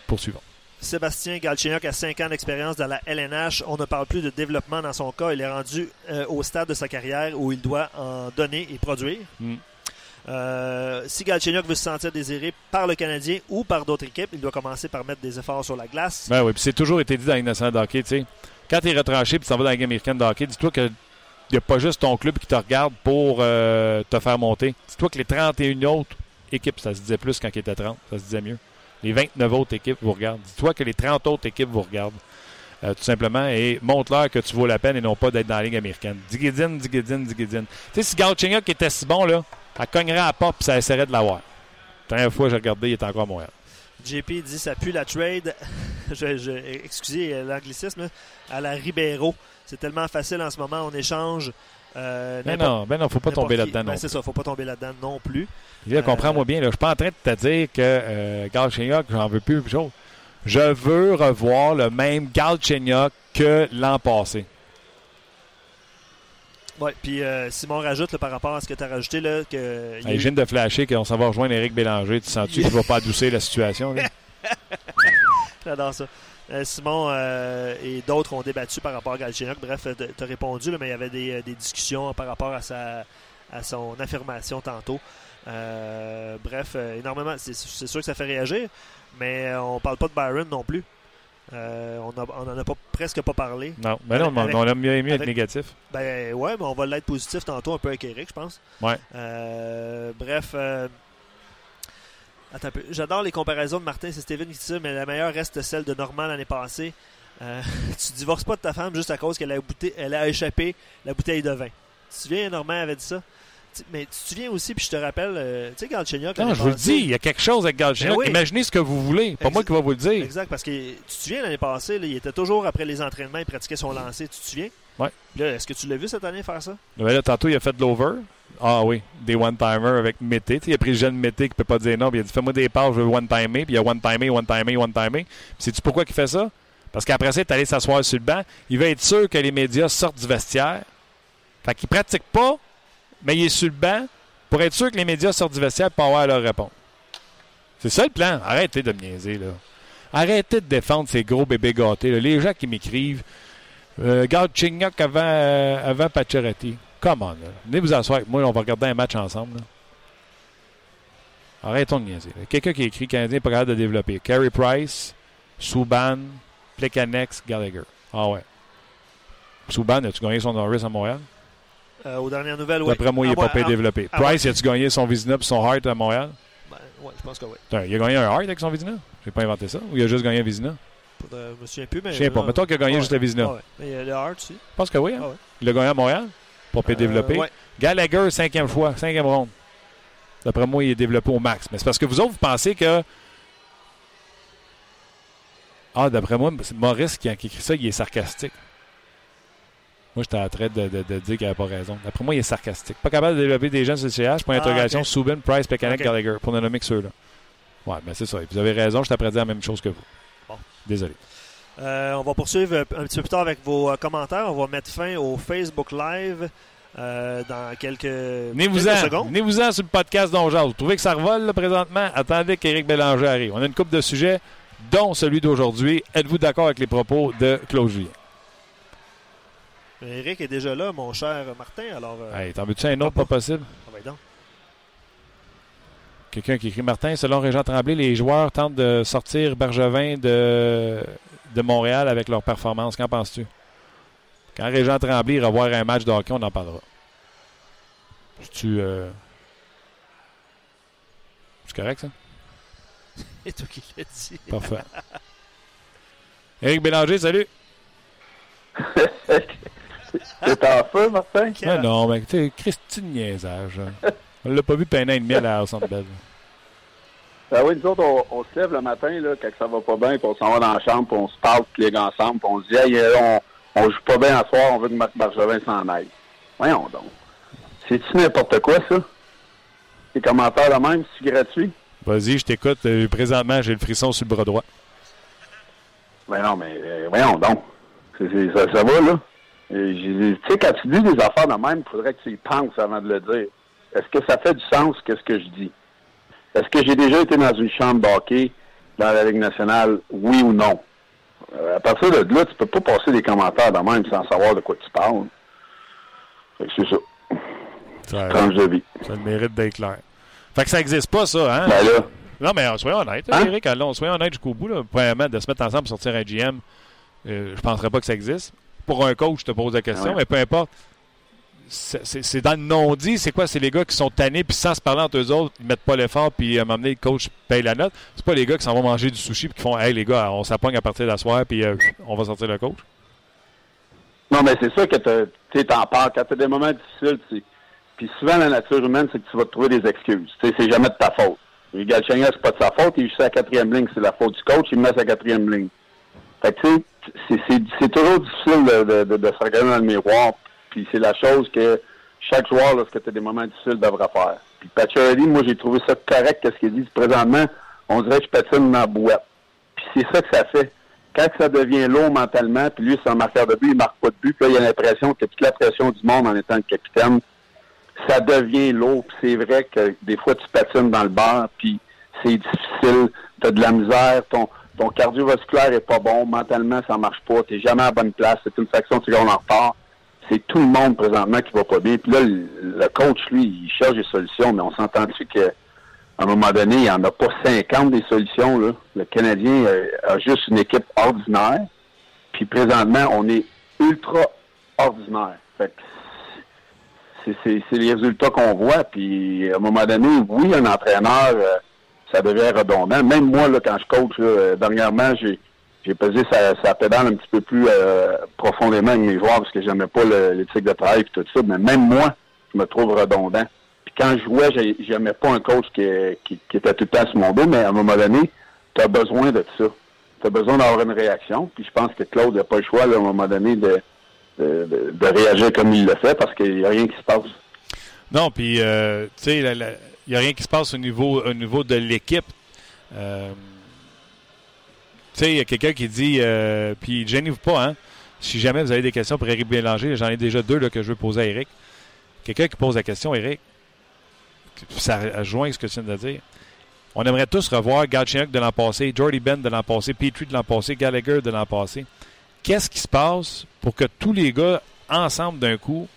Poursuivons. Sébastien Galchenyuk a 5 ans d'expérience dans la LNH. On ne parle plus de développement dans son cas. Il est rendu euh, au stade de sa carrière où il doit en donner et produire. Mm. Euh, si Galchenyuk veut se sentir désiré par le Canadien ou par d'autres équipes, il doit commencer par mettre des efforts sur la glace. Ben oui, puis c'est toujours été dit dans la Ligue nationale de hockey, tu sais. Quand tu es retranché et tu s'en vas dans la Ligue américaine de hockey, dis-toi que il n'y a pas juste ton club qui te regarde pour euh, te faire monter. Dis-toi que les 31 autres équipes, ça se disait plus quand il était 30, ça se disait mieux. Les 29 autres équipes vous regardent. Dis-toi que les 30 autres équipes vous regardent. Euh, tout simplement, et montre-leur que tu vaux la peine et non pas d'être dans la Ligue américaine. Digidine, digidine, digidine. Tu sais, si qui était si bon, là, elle cognerait à la et ça essaierait de l'avoir. La dernière fois que j'ai regardé, il était encore à Montréal. JP dit ça pue la trade. je, excusez l'anglicisme, à la Ribeiro. C'est tellement facile en ce moment, on échange. Euh, ben non, ben non, faut pas tomber là-dedans ben non C'est ça, faut pas tomber là-dedans non plus. Euh, comprends-moi bien, là, je suis pas en train de te dire que euh, Galchenyuk, j'en veux plus, chose. Je veux revoir le même Galchenyuk que l'an passé. Oui, puis euh, Simon rajoute par rapport à ce que tu as rajouté. Là, que il de flasher qu'on s'en va rejoindre Éric Bélanger. Tu sens-tu qu'il ne va pas adoucir la situation? J'adore ça. Euh, Simon euh, et d'autres ont débattu par rapport à Galchenyuk. Bref, tu as répondu, mais il y avait des, discussions par rapport à, sa, à son affirmation tantôt. bref, énormément. C'est sûr que ça fait réagir, mais on parle pas de Byron non plus. Euh, on n'en a pas, presque pas parlé. Non, on a mieux aimé être négatif. Ben ouais, mais on va l'être positif tantôt, un peu avec Eric, je pense. Ouais. Euh, bref. Euh. J'adore les comparaisons de Martin, c'est Steven qui ça, mais la meilleure reste celle de Normand l'année passée. tu divorces pas de ta femme juste à cause qu'elle a, elle a échappé la bouteille de vin. Tu te souviens, Normand avait dit ça? Mais tu te souviens aussi, puis je te rappelle, euh, tu sais, Galchenyuk. Non, je vous le dis, il y a quelque chose avec Galchenyuk. Ben Imaginez ce que vous voulez. Pas moi qui va vous le dire. Exact, parce que tu te souviens, l'année passée, il était toujours après les entraînements, il pratiquait son lancer. Tu te souviens? Oui. Là, est-ce que tu l'as vu cette année faire ça? Ben là, tantôt, il a fait de l'over. Ah oui, des one-timers avec Mété. il a pris le jeune Mété qui peut pas dire non. Puis il a dit Fais-moi des passes, je veux one-timer. Puis il a one-timer, one-timer, one-timer. Puis sais-tu pourquoi il fait ça? Parce qu'après ça, il est allé s'asseoir sur le banc. Il veut être sûr que les médias sortent du vestiaire. Fait qu'il pratique pas, mais il est sur le banc pour être sûr que les médias sortent du vestiaire pour avoir leur réponse. C'est ça le plan. Arrêtez de me niaiser, là. Arrêtez de défendre ces gros bébés gâtés. Les gens qui m'écrivent euh, Garde Chignac avant, euh, avant Pacioretty. Come on, là. Venez vous asseoir avec moi, on va regarder un match ensemble. Arrêtons de niaiser. Quelqu'un qui écrit Canadien pas capable de développer. Carey Price, Souban, Plekanex, Gallagher. Ah ouais. Souban, as-tu gagné son Norris à Montréal? Euh, aux dernières nouvelles, oui. D'après moi, il n'est pas payé développé. Price, a-tu gagné son Vizina et son Heart à Montréal? Ben, oui, je pense que oui. il a gagné un Heart avec son Vizina? Je n'ai pas inventé ça. Ou il a juste gagné un Vizina? Je ne me souviens plus, mais. Je sais pas. Mettons qu'il a gagné juste le Vizina. Ouais. Mais il y a le Heart aussi. Je pense que oui. Hein? Ah il a gagné à Montréal? Pas payé euh, développé. Gallagher, cinquième fois, cinquième ronde. D'après moi, il est développé au max. Mais c'est parce que vous autres, vous pensez que. Ah, d'après moi, c'est Maurice qui a écrit ça, il est sarcastique. Moi, j'étais en train de, dire qu'il n'avait pas raison. D'après moi, il est sarcastique. Pas capable de développer des gens sur le CH. Point d'interrogation, ah, Subin, Price, Pekanek, Gallagher. Pour ne nommer que ceux-là. Ouais, mais c'est ça. Vous avez raison, je t'apprends à dire la même chose que vous. Bon. Désolé. Euh, on va poursuivre un petit peu plus tard avec vos euh, commentaires. On va mettre fin au Facebook Live euh, dans quelques, quelques secondes. Venez-vous-en sur le podcast d'Ongeal. Vous trouvez que ça revole présentement? Attendez qu'Éric Bélanger arrive. On a une coupe de sujets, dont celui d'aujourd'hui. Êtes-vous d'accord avec les propos de Claude Julien? Eric est déjà là, mon cher Martin. Alors, euh, hey, t'en veux-tu un autre, pas possible? Ah, Quelqu'un qui écrit Martin, selon Régent Tremblay, les joueurs tentent de sortir Bergevin de, de Montréal avec leur performance. Qu'en penses-tu? Quand Régent Tremblay ira voir un match de hockey, on en parlera. tu euh... C'est correct, ça? C'est toi qui l'as dit. Parfait. Éric Bélanger, salut. C'est en feu, Martin? Ah non, mais tu sais, Christine niaisage. Hein. On l'a pas vu pendant un demi à la Centre Belle. Ben oui, nous autres, on, se lève le matin, là, quand ça va pas bien, puis on s'en va dans la chambre, puis on se parle tous les gars ensemble, puis on se dit, hey, on, on joue pas bien à soir, on veut que Marc Bargevin s'en aille. Voyons donc. C'est-tu n'importe quoi, ça? Les commentaires de même, c'est gratuit? Vas-y, je t'écoute. Euh, présentement, j'ai le frisson sur le bras droit. Ben non, mais euh, voyons donc. ça, ça va, là? Tu sais, quand tu dis des affaires de même, il faudrait que tu y penses avant de le dire. Est-ce que ça fait du sens, qu'est-ce que je dis? Est-ce que j'ai déjà été dans une chambre d'hockey dans la Ligue nationale, oui ou non? Euh, à partir de là, tu peux pas passer des commentaires de même sans savoir de quoi tu parles. C'est ça. Ça, de vie. ça le mérite d'être clair. Fait que ça n'existe pas, ça, hein? Ben là, Non, mais euh, soyons honnêtes, Hein? Eric, allons, soyons honnêtes jusqu'au bout. Là. Premièrement, de se mettre ensemble pour sortir un GM, euh, je ne penserais pas que ça existe. Pour un coach, je te pose la question, Ouais. mais peu importe. C'est dans le non-dit, c'est quoi? C'est les gars qui sont tannés, puis sans se parler entre eux autres, ils mettent pas l'effort, puis à un moment donné, le coach paye la note. C'est pas les gars qui s'en vont manger du sushi, puis qui font Hey, les gars, on s'appogne à partir de la soirée, puis euh, on va sortir le coach. Non, mais c'est ça que tu t'en parles. Quand tu as des moments difficiles, tu. Puis souvent, la nature humaine, c'est que tu vas te trouver des excuses. Tu sais, c'est jamais de ta faute. Galchenyuk, c'est pas de sa faute. Il est juste à la quatrième ligne. C'est la faute du coach. Il met à sa quatrième ligne. Fait que, tu sais, c'est- toujours difficile de, se regarder dans le miroir. Puis c'est la chose que chaque joueur, lorsque tu as des moments difficiles, devra faire. Puis Pacioretty, moi, j'ai trouvé ça correct, qu'est-ce qu'il dit. Présentement, on dirait que je patine dans boîte. Puis c'est ça que ça fait. Quand ça devient lourd mentalement, puis lui, c'est un marqueur de but, il marque pas de but, puis là, il a l'impression que toute la pression du monde en étant le capitaine, ça devient lourd. Puis c'est vrai que des fois, tu patines dans le bar, puis c'est difficile, tu as de la misère, ton, ton cardiovasculaire est pas bon, mentalement, ça marche pas, tu jamais à bonne place, c'est une fraction de seconde en retard. C'est tout le monde présentement qui va pas bien. Puis là, le, coach, lui, il cherche des solutions, mais on s'entend-tu que à un moment donné, il n'y en a pas 50 des solutions. Là. Le Canadien euh, a juste une équipe ordinaire. Puis présentement, on est ultra ordinaire. Fait c'est les résultats qu'on voit. Puis à un moment donné, oui, un entraîneur, euh, ça devient redondant. Même moi, là, quand je coach, euh, dernièrement, j'ai j'ai pesé sa, sa pédale un petit peu plus euh, profondément avec mes joueurs parce que j'aimais pas l'éthique de travail et tout ça. Mais même moi, je me trouve redondant. Puis quand je jouais, j'ai- j'aimais pas un coach qui, qui, était tout le temps sur mon dos, mais à un moment donné, tu as besoin de ça. Tu as besoin d'avoir une réaction. Puis je pense que Claude n'a pas le choix, à un moment donné, de, de, réagir comme il le fait parce qu'il n'y a rien qui se passe. Non, puis, euh, tu sais, la- il n'y a rien qui se passe au niveau, au niveau de l'équipe. Euh, tu sais, il y a quelqu'un qui dit, euh, puis gênez-vous pas, hein, si jamais vous avez des questions pour Eric Bélanger, j'en ai déjà deux là, que je veux poser à Eric. Quelqu'un qui pose la question, Eric, ça rejoint ce que tu viens de dire. On aimerait tous revoir Galchenyuk de l'an passé, Jordy Ben de l'an passé, Petrie de l'an passé, Gallagher de l'an passé. Qu'est-ce qui se passe pour que tous les gars, ensemble d'un coup,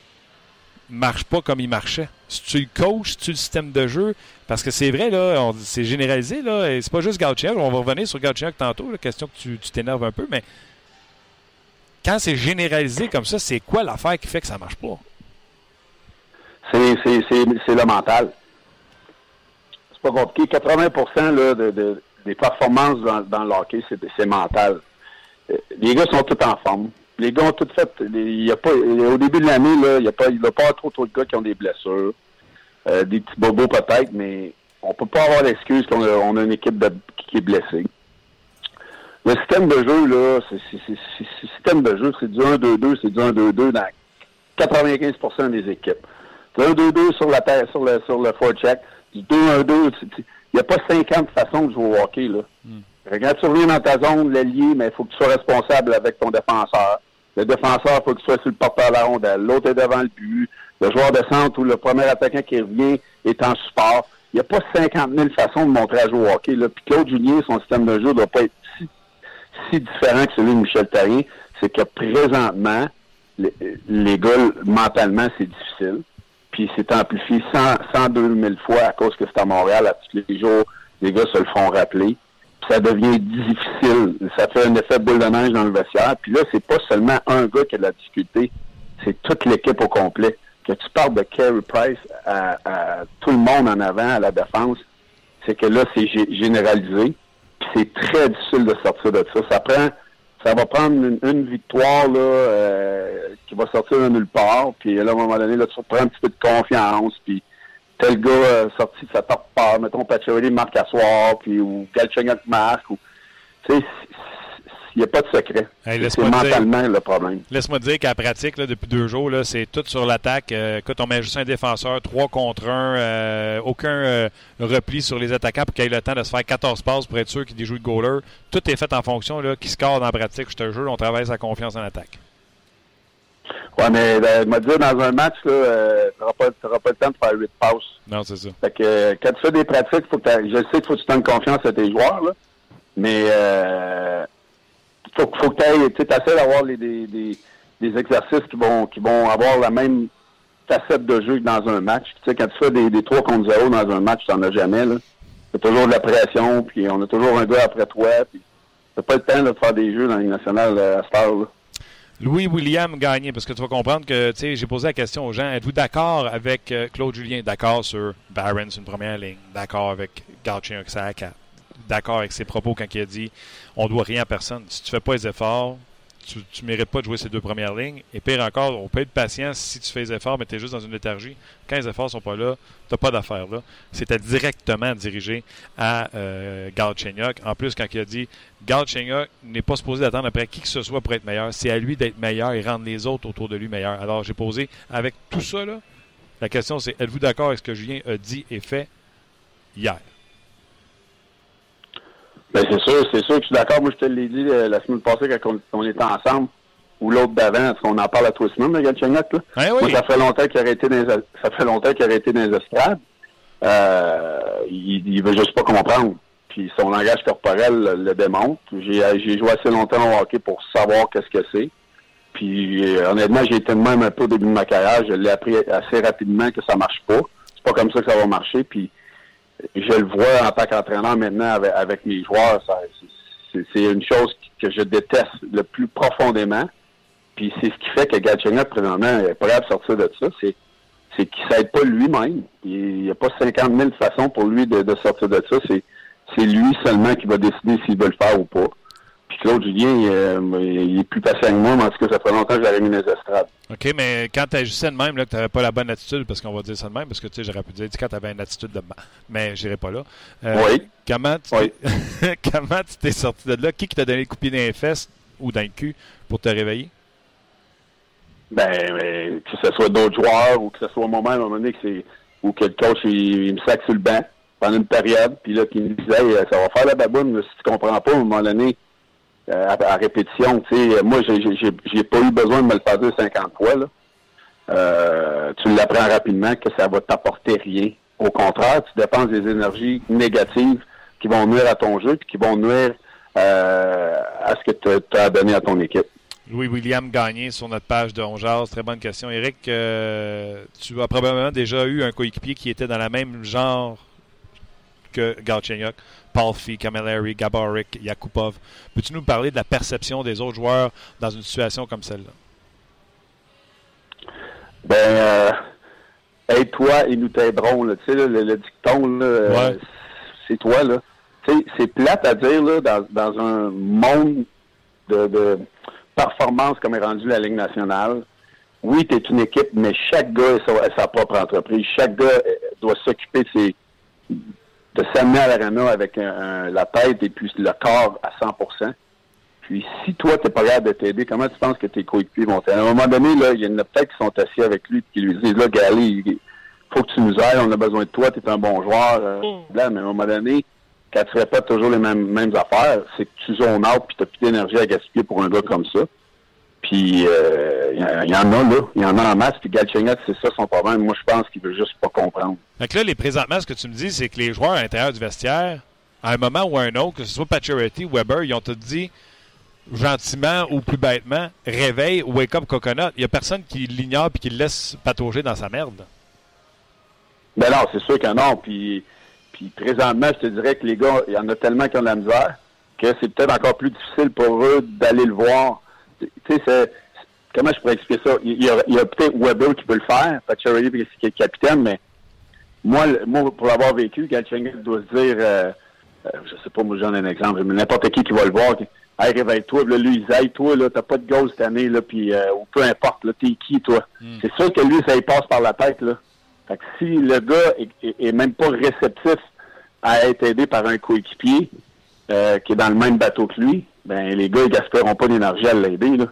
marchent pas comme ils marchaient? Si tu le coaches, si tu le système de jeu, parce que c'est vrai, là, c'est généralisé, là, et c'est pas juste Galchenyuk. On va revenir sur Galchenyuk tantôt, la question que tu t'énerves un peu, mais quand c'est généralisé comme ça, c'est quoi l'affaire qui fait que ça marche pas? C'est le mental. C'est pas compliqué. 80 là, de, de- des performances dans, dans le hockey, c'est c'est mental. Euh, Les gars sont tous en forme. Les gars ont tout fait. Il y a pas, au début de l'année, il n'y a pas, il y a pas trop, trop de gars qui ont des blessures. Euh, des petits bobos peut-être, mais on peut pas avoir l'excuse qu'on a, on a une équipe de- qui est blessée. Le système de jeu, là, c'est système de jeu, c'est du 1-2-2, c'est du 1-2-2 dans 95% des équipes. Du 1-2-2 sur la terre, sur le, sur le forecheck, du 2-1-2, c'est- c'est- il n'y a pas 50 façons de jouer au hockey, là. Quand tu reviens dans ta zone, l'allié, mais il faut que tu sois responsable avec ton défenseur. Le défenseur, il faut qu'il soit sur le porteur de la rondelle. L'autre est devant le but. Le joueur de centre ou le premier attaquant qui revient est en support. Il n'y a pas 50 000 façons de montrer à jouer au hockey. Là. Puis Claude Julien, son système de jeu ne doit pas être si, différent que celui de Michel Therrien. C'est que présentement, les, les gars, mentalement, c'est difficile. Puis c'est amplifié 100, 102 000 fois à cause que c'est à Montréal. À tous les jours, les gars se le font rappeler. Ça devient difficile. Ça fait un effet boule de neige dans le vestiaire. Puis là, c'est pas seulement un gars qui a de la difficulté. C'est toute l'équipe au complet. Que tu parles de Carey Price à, à tout le monde en avant, à la défense, c'est que là, c'est gé- généralisé. Puis c'est très difficile de sortir de ça. Ça prend ça va prendre une, une victoire là, euh, qui va sortir de nulle part. Puis là, à un moment donné, là, tu reprends un petit peu de confiance. Puis tel gars euh, sorti de sa top part, mettons Pacioretty marque à soir, puis ou Galchenyuk marque. Ou, tu sais, il n'y a pas de secret. Hey, c'est dire- mentalement le problème. Laisse-moi dire qu'à pratique, là, depuis deux jours, là, c'est tout sur l'attaque. Euh, écoute, on met juste un défenseur, trois contre un, euh, aucun euh, repli sur les attaquants pour qu'il ait le temps de se faire 14 passes pour être sûr qu'il déjoue le goaler. Tout est fait en fonction là, qui score dans la pratique. Je te jure, on travaille sa confiance en attaque. Ouais, mais euh, me dire dans un match, là, euh, tu n'auras pas, t'auras pas le temps de faire huit passes. Non, c'est ça. Fait que euh, quand tu fais des pratiques, faut que t'as- je sais qu'il faut que tu donnes confiance à tes joueurs, là, mais euh, faut, faut que tu essaies d'avoir les, des, des, des exercices qui vont qui vont avoir la même facettes de jeu que dans un match. Tu sais, quand tu fais des, des 3 contre 0 dans un match, tu n'en as jamais. Là. C'est toujours de la pression, puis on a toujours un gars après toi. Puis c'est pas le temps de faire des jeux dans la Ligue nationale euh, à cette heure-là. Louis William gagné, parce que tu vas comprendre que j'ai posé la question aux gens êtes-vous d'accord avec euh, Claude Julien? D'accord sur Barron une première ligne. D'accord avec Gauthier 4 D'accord avec ses propos quand il a dit on doit rien à personne. Si tu fais pas les efforts, tu ne mérites pas de jouer ces deux premières lignes. Et pire encore, on peut être patient si tu fais les efforts, mais tu es juste dans une léthargie. Quand les efforts sont pas là, tu n'as pas d'affaires là. C'était directement dirigé à euh, En plus, quand il a dit Galchenyuk n'est pas supposé d'attendre après qui que ce soit pour être meilleur, c'est à lui d'être meilleur et rendre les autres autour de lui meilleurs. Alors, j'ai posé avec tout ça, la question c'est êtes-vous d'accord avec ce que Julien a dit et fait hier? Ben, c'est sûr, c'est sûr que je suis d'accord. Moi, je te l'ai dit euh, la semaine passée quand on, était ensemble, ou l'autre d'avant, parce qu'on en parle à tous les semaines, le là. Ben Moi, ça fait longtemps qu'il a été dans les, ça fait longtemps qu'il a été dans les estrades. Euh, il, il veut juste pas comprendre. Puis son langage corporel le, démontre. J'ai, j'ai joué assez longtemps au hockey pour savoir qu'est-ce que c'est. Puis euh, honnêtement, j'ai été même un peu au début de ma carrière. Je l'ai appris assez rapidement que ça marche pas. C'est pas comme ça que ça va marcher. Puis je le vois en tant qu'entraîneur maintenant avec, mes joueurs. C'est une chose que je déteste le plus profondément. Puis c'est ce qui fait que Gatchenot, présentement, est prêt à sortir de ça. C'est c'est qu'il ne s'aide pas lui-même. Il n'y a pas 50 000 façons pour lui de, sortir de ça. C'est lui seulement qui va décider s'il veut le faire ou pas. Claude Julien, il, est plus patient que moi, mais en tout cas, ça fait longtemps que j'avais mis les estrades. OK, mais quand tu agissais de même, là, que tu n'avais pas la bonne attitude, parce qu'on va dire ça de même, parce que tu sais, j'aurais pu dire quand tu avais une attitude de. Mais j'irai pas là. Euh, oui. Comment tu comment tu t'es sorti de là? Qui t'a donné le coup de pied dans les fesses ou dans le cul pour te réveiller? Ben, que ce soit d'autres joueurs ou que ce soit au moment, à un moment donné, que c'est, ou que le coach, il, me sac sur le banc pendant une période, puis là, qu'il me disait, ça va faire la baboune, si tu comprends pas, à un moment donné, euh, à, répétition. Tu sais, moi, j'ai pas eu besoin de me le faire dire 50 fois. Là. Euh, tu l'apprends rapidement que ça va t'apporter rien. Au contraire, tu dépenses des énergies négatives qui vont nuire à ton jeu et qui vont nuire euh, à ce que tu as donné à ton équipe. Louis-William Gagné sur notre page de Ongeaz. Très bonne question. Eric, tu as probablement déjà eu un coéquipier qui était dans la même genre que Galchenyuk. Palfi, Camilleri, Gaborik, Yakupov. Peux-tu nous parler de la perception des autres joueurs dans une situation comme celle-là? Ben, euh, aide-toi et nous t'aiderons. Tu sais, le, dicton, euh, c'est toi. là. C'est plate à dire là, dans, un monde de, performance comme est rendu la Ligue nationale. Oui, tu es une équipe, mais chaque gars a sa, propre entreprise. Chaque gars euh, doit s'occuper de ses, de s'amener à l'arena avec la tête et puis le corps à 100% Puis si toi, tu n'es pas capable de t'aider, comment tu penses que tes coéquipiers vont t'aider? À un moment donné, là, il y en a peut-être qui sont assis avec lui et qui lui disent, là, Gali, il faut que tu nous aides, on a besoin de toi, tu es un bon joueur. Euh, mm. mais à un moment donné, quand tu répètes toujours les mêmes, mêmes affaires, c'est que tu zones out puis tu n'as plus d'énergie à gaspiller pour un gars comme ça. Puis il euh, y, en a là, il y en a en masse. Puis Galchenyuk, c'est ça son problème. Moi, je pense qu'il veut juste pas comprendre. Donc là, les présentement, ce que tu me dis, c'est que les joueurs à l'intérieur du vestiaire, à un moment ou à un autre, que ce soit Pacioretty ou Weber, ils ont te dit gentiment ou plus bêtement, réveille, wake up coconut. Il n'y a personne qui l'ignore et qui le laisse patauger dans sa merde. Ben non, c'est sûr que non. Puis, puis présentement, je te dirais que les gars, il y en a tellement qui ont de la misère que c'est peut-être encore plus difficile pour eux d'aller le voir tu sais, c'est, comment je pourrais expliquer ça? Il y a, peut-être Weber qui peut le faire, Pacioretty qui est capitaine, mais moi, moi pour l'avoir vécu, Galchenyuk doit se dire, euh, euh, je sais pas, moi j'en ai un exemple, mais n'importe qui qui va le voir, hey, réveille-toi, là, lui, il dit, toi, là, t'as pas de goal cette année, là, puis euh, ou peu importe, là, t'es qui, toi? Hmm. C'est sûr que lui, ça y passe par la tête, là. Fait que si le gars est, même pas réceptif à être aidé par un coéquipier euh, qui est dans le même bateau que lui, ben les gars, ils gaspilleront pas d'énergie à l'aider. Là.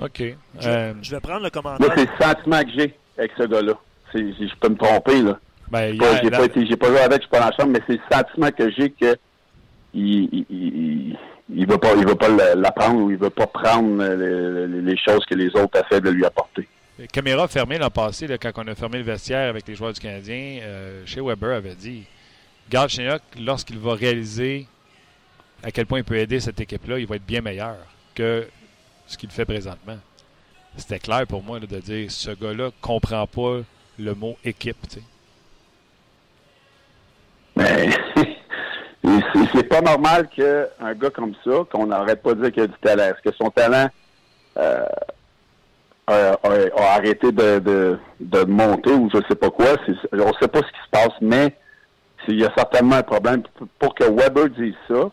OK. Euh, je, vais prendre le commentaire. Moi, c'est le sentiment que j'ai avec ce gars-là. Je peux me tromper. là. Ben, j'ai pas, été, j'ai pas joué avec, je suis pas dans la chambre, mais c'est le sentiment que j'ai que il, il, il, veut pas, il veut pas l'apprendre ou il veut pas prendre les, choses que les autres essaient de lui apporter. Caméra fermée l'an passé, là, quand on a fermé le vestiaire avec les joueurs du Canadien, euh, chez Weber avait dit Garde Chinook, lorsqu'il va réaliser à quel point il peut aider cette équipe-là, il va être bien meilleur que ce qu'il fait présentement. c'était clair pour moi de dire ce gars-là comprend pas le mot équipe. Mais c'est pas normal qu'un gars comme ça, qu'on n'arrête pas de dire qu'il a du talent. Est-ce que son talent euh, a, arrêté de, monter ou je ne sais pas quoi? On ne sait pas ce qui se passe, mais il y a certainement un problème. Pour que Weber dise ça,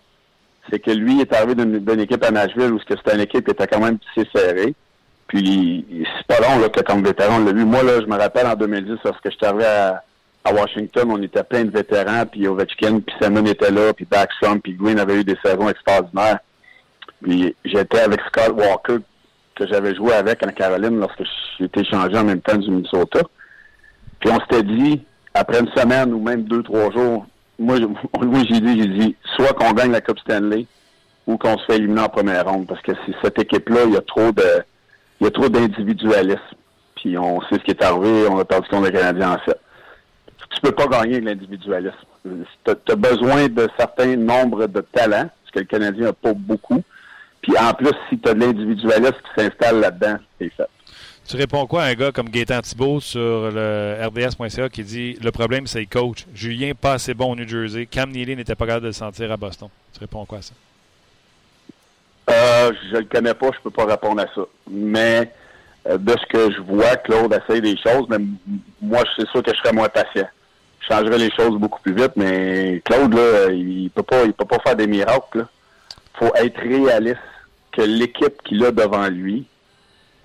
c'est que lui est arrivé d'une équipe à Nashville où c'était une équipe qui était quand même assez serrée. Puis c'est pas long là, que comme vétéran, on l'a vu. Moi, là, je me rappelle en 2010, lorsque je suis arrivé à, Washington, on était plein de vétérans, puis Ovechkin, puis Simon était là, puis Backstrom, puis Green avait eu des saisons extraordinaires. Puis j'étais avec Scott Walker, que j'avais joué avec en Caroline lorsque j'ai été échangé en même temps du Minnesota. Puis on s'était dit, après une semaine ou même deux, trois jours, moi, oui, j'ai dit, j'ai dit, soit qu'on gagne la Coupe Stanley ou qu'on se fait éliminer en première ronde, parce que cette équipe-là, il y a trop de il y a trop d'individualisme. Puis on sait ce qui est arrivé, on a perdu contre les Canadiens en fait. Tu peux pas gagner de l'individualisme. Tu as, besoin de certains nombres de talents, parce que le Canadien n'a pas beaucoup. Puis en plus, si tu as de l'individualisme qui s'installe là-dedans, c'est fait. Tu réponds quoi à un gars comme Gaétan Thibault sur le RDS.ca qui dit le problème c'est le coach. Julien pas assez bon au New Jersey. Cam Neely n'était pas capable de le sentir à Boston. Tu réponds quoi à ça? Euh, je le connais pas, je peux pas répondre à ça. Mais euh, de ce que je vois, Claude essaye des choses, mais moi, c'est sûr que je serais moins patient. Je changerais les choses beaucoup plus vite, mais Claude, là, il peut pas, il peut pas faire des miracles. Il faut être réaliste que l'équipe qu'il a devant lui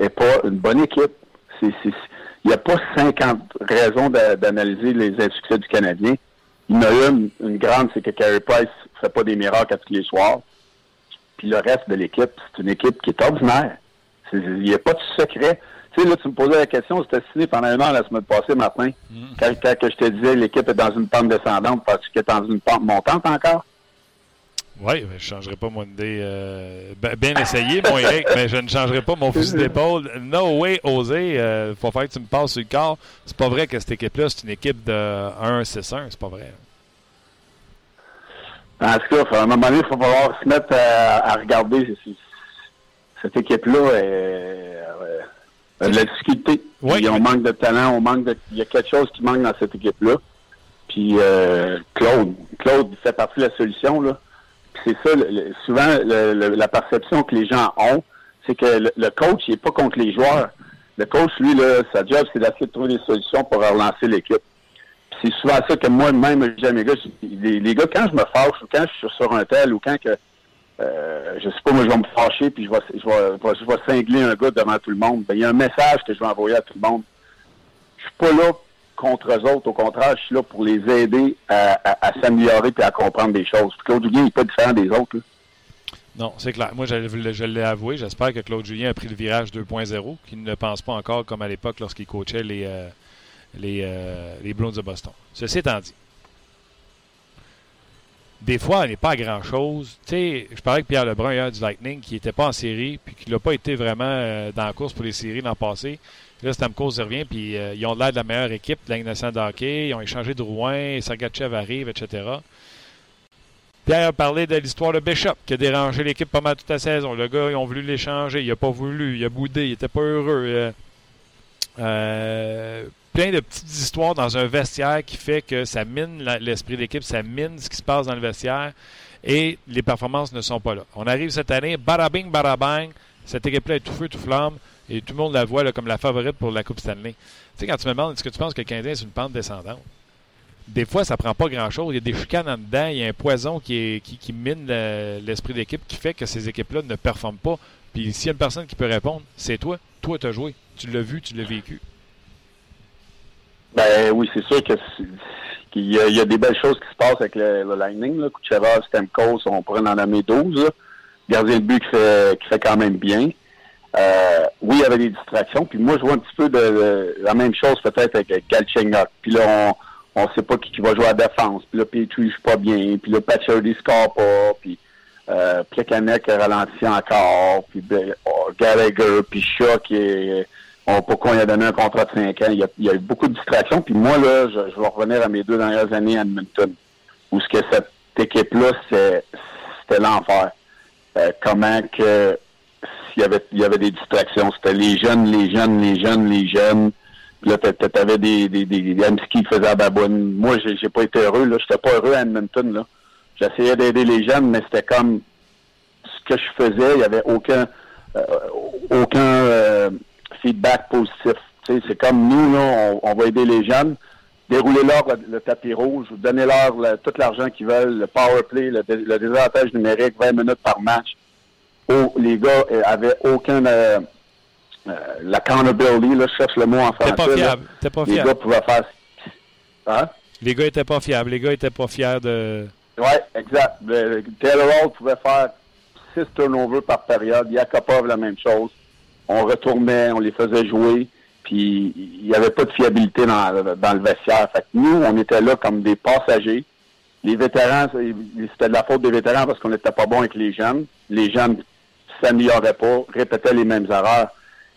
est pas une bonne équipe. il n'y a pas 50 raisons d'analyser les insuccès du Canadien. Il y en a une, une grande, c'est que Carey Price ne fait pas des miracles à tous les soirs. Puis le reste de l'équipe, c'est une équipe qui est ordinaire. Il n'y a pas de secret. Tu sais, là, tu me posais la question, c'était signé pendant un an la semaine passée, Martin. Mm. Quand, je te disais l'équipe est dans une pente descendante, parce qu'elle est dans une pente montante encore? Oui, je ne changerai pas mon idée. Euh, ben, bien essayé, mon Eric, mais je ne changerai pas mon fusil d'épaule. No way, oser. Il euh, faut faire que tu me passes sur le corps. C'est pas vrai que cette équipe-là, c'est une équipe de 1-6-1. C'est pas vrai. En tout cas, à un moment donné, il va falloir se mettre à, regarder cette équipe-là. Euh, a de la difficulté. Oui. On manque de talent, on manque de. Il y a quelque chose qui manque dans cette équipe-là. Puis euh, Claude, Claude fait partie de la solution là. C'est ça, souvent la perception que les gens ont, c'est que le, coach, il n'est pas contre les joueurs. Le coach, lui, là, sa job, c'est d'essayer de trouver des solutions pour relancer l'équipe c'est souvent ça que moi-même, je dis mes gars, les, gars, quand je me fâche ou quand je suis sur un tel ou quand que, euh, je sais pas, moi, je vais me fâcher puis je vais, je vais, je vais, cingler un gars devant tout le monde, ben, il y a un message que je vais envoyer à tout le monde. Je suis pas là contre eux autres. Au contraire, je suis là pour les aider à, s'améliorer et à comprendre des choses. Claude Julien n'est pas différent des autres. Non, c'est clair. Moi, je, l'ai avoué. J'espère que Claude Julien a pris le virage 2.0, qu'il ne pense pas encore comme à l'époque lorsqu'il coachait les, euh, les, euh, les Bruins de Boston. Ceci étant dit, des fois, elle n'est pas à grand-chose. Tu sais, je parlais que Pierre Lebrun hier du Lightning qui n'était pas en série puis qui n'a pas été vraiment euh, dans la course pour les séries l'an passé. Là, Stamkos revient puis euh, ils ont l'air de la meilleure équipe de la de. Ils ont échangé de Rouen, Sergachev arrive, etc. Pierre a parlé de l'histoire de Bishop qui a dérangé l'équipe pas mal toute la saison. Le gars, ils ont voulu l'échanger. Il n'a pas voulu. Il a boudé. Il n'était pas heureux. Euh, plein de petites histoires dans un vestiaire qui fait que ça mine l'esprit d'équipe, ça mine ce qui se passe dans le vestiaire et les performances ne sont pas là. On arrive cette année, barabing, barabang, cette équipe-là est tout feu, tout flamme et tout le monde la voit comme la favorite pour la Coupe Stanley. Tu sais, quand tu me demandes est-ce que tu penses que le Canadien est une pente descendante, des fois, ça prend pas grand-chose. Il y a des chicanes en dedans, il y a un poison qui, qui, mine l'esprit d'équipe qui fait que ces équipes-là ne performent pas. Puis s'il y a une personne qui peut répondre, c'est toi. Toi, tu as joué. Tu l'as vu, tu l'as vécu. Ben oui, c'est sûr qu'il y, a des belles choses qui se passent avec le, le Lightning. Là. Kucherov, Stemkos, on pourrait en nommer 12. Gardien de but qui qui fait quand même bien. Euh, oui, il y avait des distractions. Puis moi, je vois un petit peu de, la même chose peut-être avec Galchenyuk. Puis là, on ne sait pas qui, va jouer à la défense. Puis là, Petrie ne joue pas bien. Puis là, Patcherdy score pas. Puis euh, Plekanec a ralenti encore. Puis ben, oh, Gallagher, puis Shaw qui est pourquoi il a donné un contrat de 5 ans? Il y a, eu beaucoup de distractions. Puis moi, là, je, vais revenir à mes deux dernières années à Edmonton, où ce que cette équipe-là, c'était l'enfer. Euh, comment que il y avait des distractions. C'était les jeunes, les jeunes, les jeunes, les jeunes. Puis là, t'avais des, des, des, des qui faisaient la baboune. Moi, j'ai, j'ai pas été heureux, là. J'étais pas heureux à Edmonton, là. J'essayais d'aider les jeunes, mais c'était comme ce que je faisais, il y avait aucun, euh, aucun euh, feedback positif. C'est comme nous, là, on, va aider les jeunes déroulez-leur le, tapis rouge, donnez-leur tout l'argent qu'ils veulent, le power play, le, le, désavantage numérique, 20 minutes par match. Oh, les gars euh, avaient aucun euh, euh, l'accountability, là, je cherche le mot en français. T'es pas fiable. T'es pas fiable. Les gars pouvaient faire. Hein? Les gars étaient pas fiables. Les gars étaient pas fiers de. Oui, exact. Taylor Hall pouvait faire 6 turnovers par période. Yakupov, la même chose. On retournait, on les faisait jouer. Puis il n'y avait pas de fiabilité dans, dans le vestiaire. Fait que nous, on était là comme des passagers. Les vétérans, c'était de la faute des vétérans parce qu'on n'était pas bon avec les jeunes. Les jeunes s'amélioraient pas, répétaient les mêmes erreurs.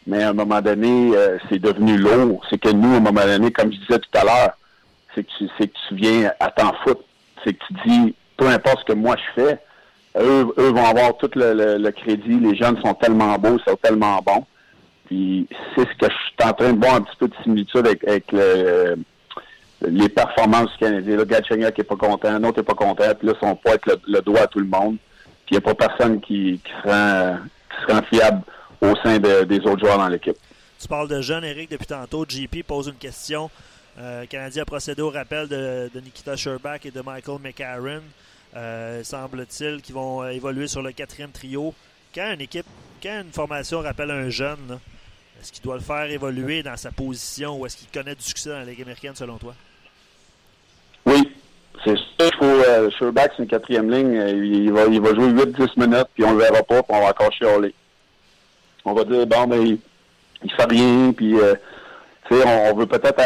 Mais à un moment donné, euh, c'est devenu lourd. C'est que nous, à un moment donné, comme je disais tout à l'heure, c'est que, tu, que tu viens à t'en foutre. C'est que tu dis, peu importe ce que moi je fais, eux, vont avoir tout le, crédit. Les jeunes sont tellement beaux, sont tellement bons c'est ce que je suis en train de voir un petit peu de similitude avec, les performances du Canadien. Là, qui n'est pas content, un autre n'est pas content, puis là, son poids avec le, doigt à tout le monde. Il n'y a pas personne qui, qui, fiable au sein des autres joueurs dans l'équipe. Tu parles de jeunes, Eric, depuis tantôt. JP pose une question. Euh, le Canadien a procédé au rappel de, Nikita Sherbach et de Michael McCarron. Euh, semble-t-il qu'ils vont évoluer sur le quatrième trio. Quand une équipe, quand une formation rappelle un jeune, est-ce qu'il doit le faire évoluer dans sa position ou est-ce qu'il connaît du succès dans la Ligue américaine selon toi? C'est sûr qu'il faut. Euh, Sherback, c'est une quatrième ligne. Euh, il va, il va jouer 8-10 minutes, puis on le verra pas, puis on va encore chialer. On va dire, bon, ben, il, il fait rien, puis. Euh, tu sais, on, veut peut-être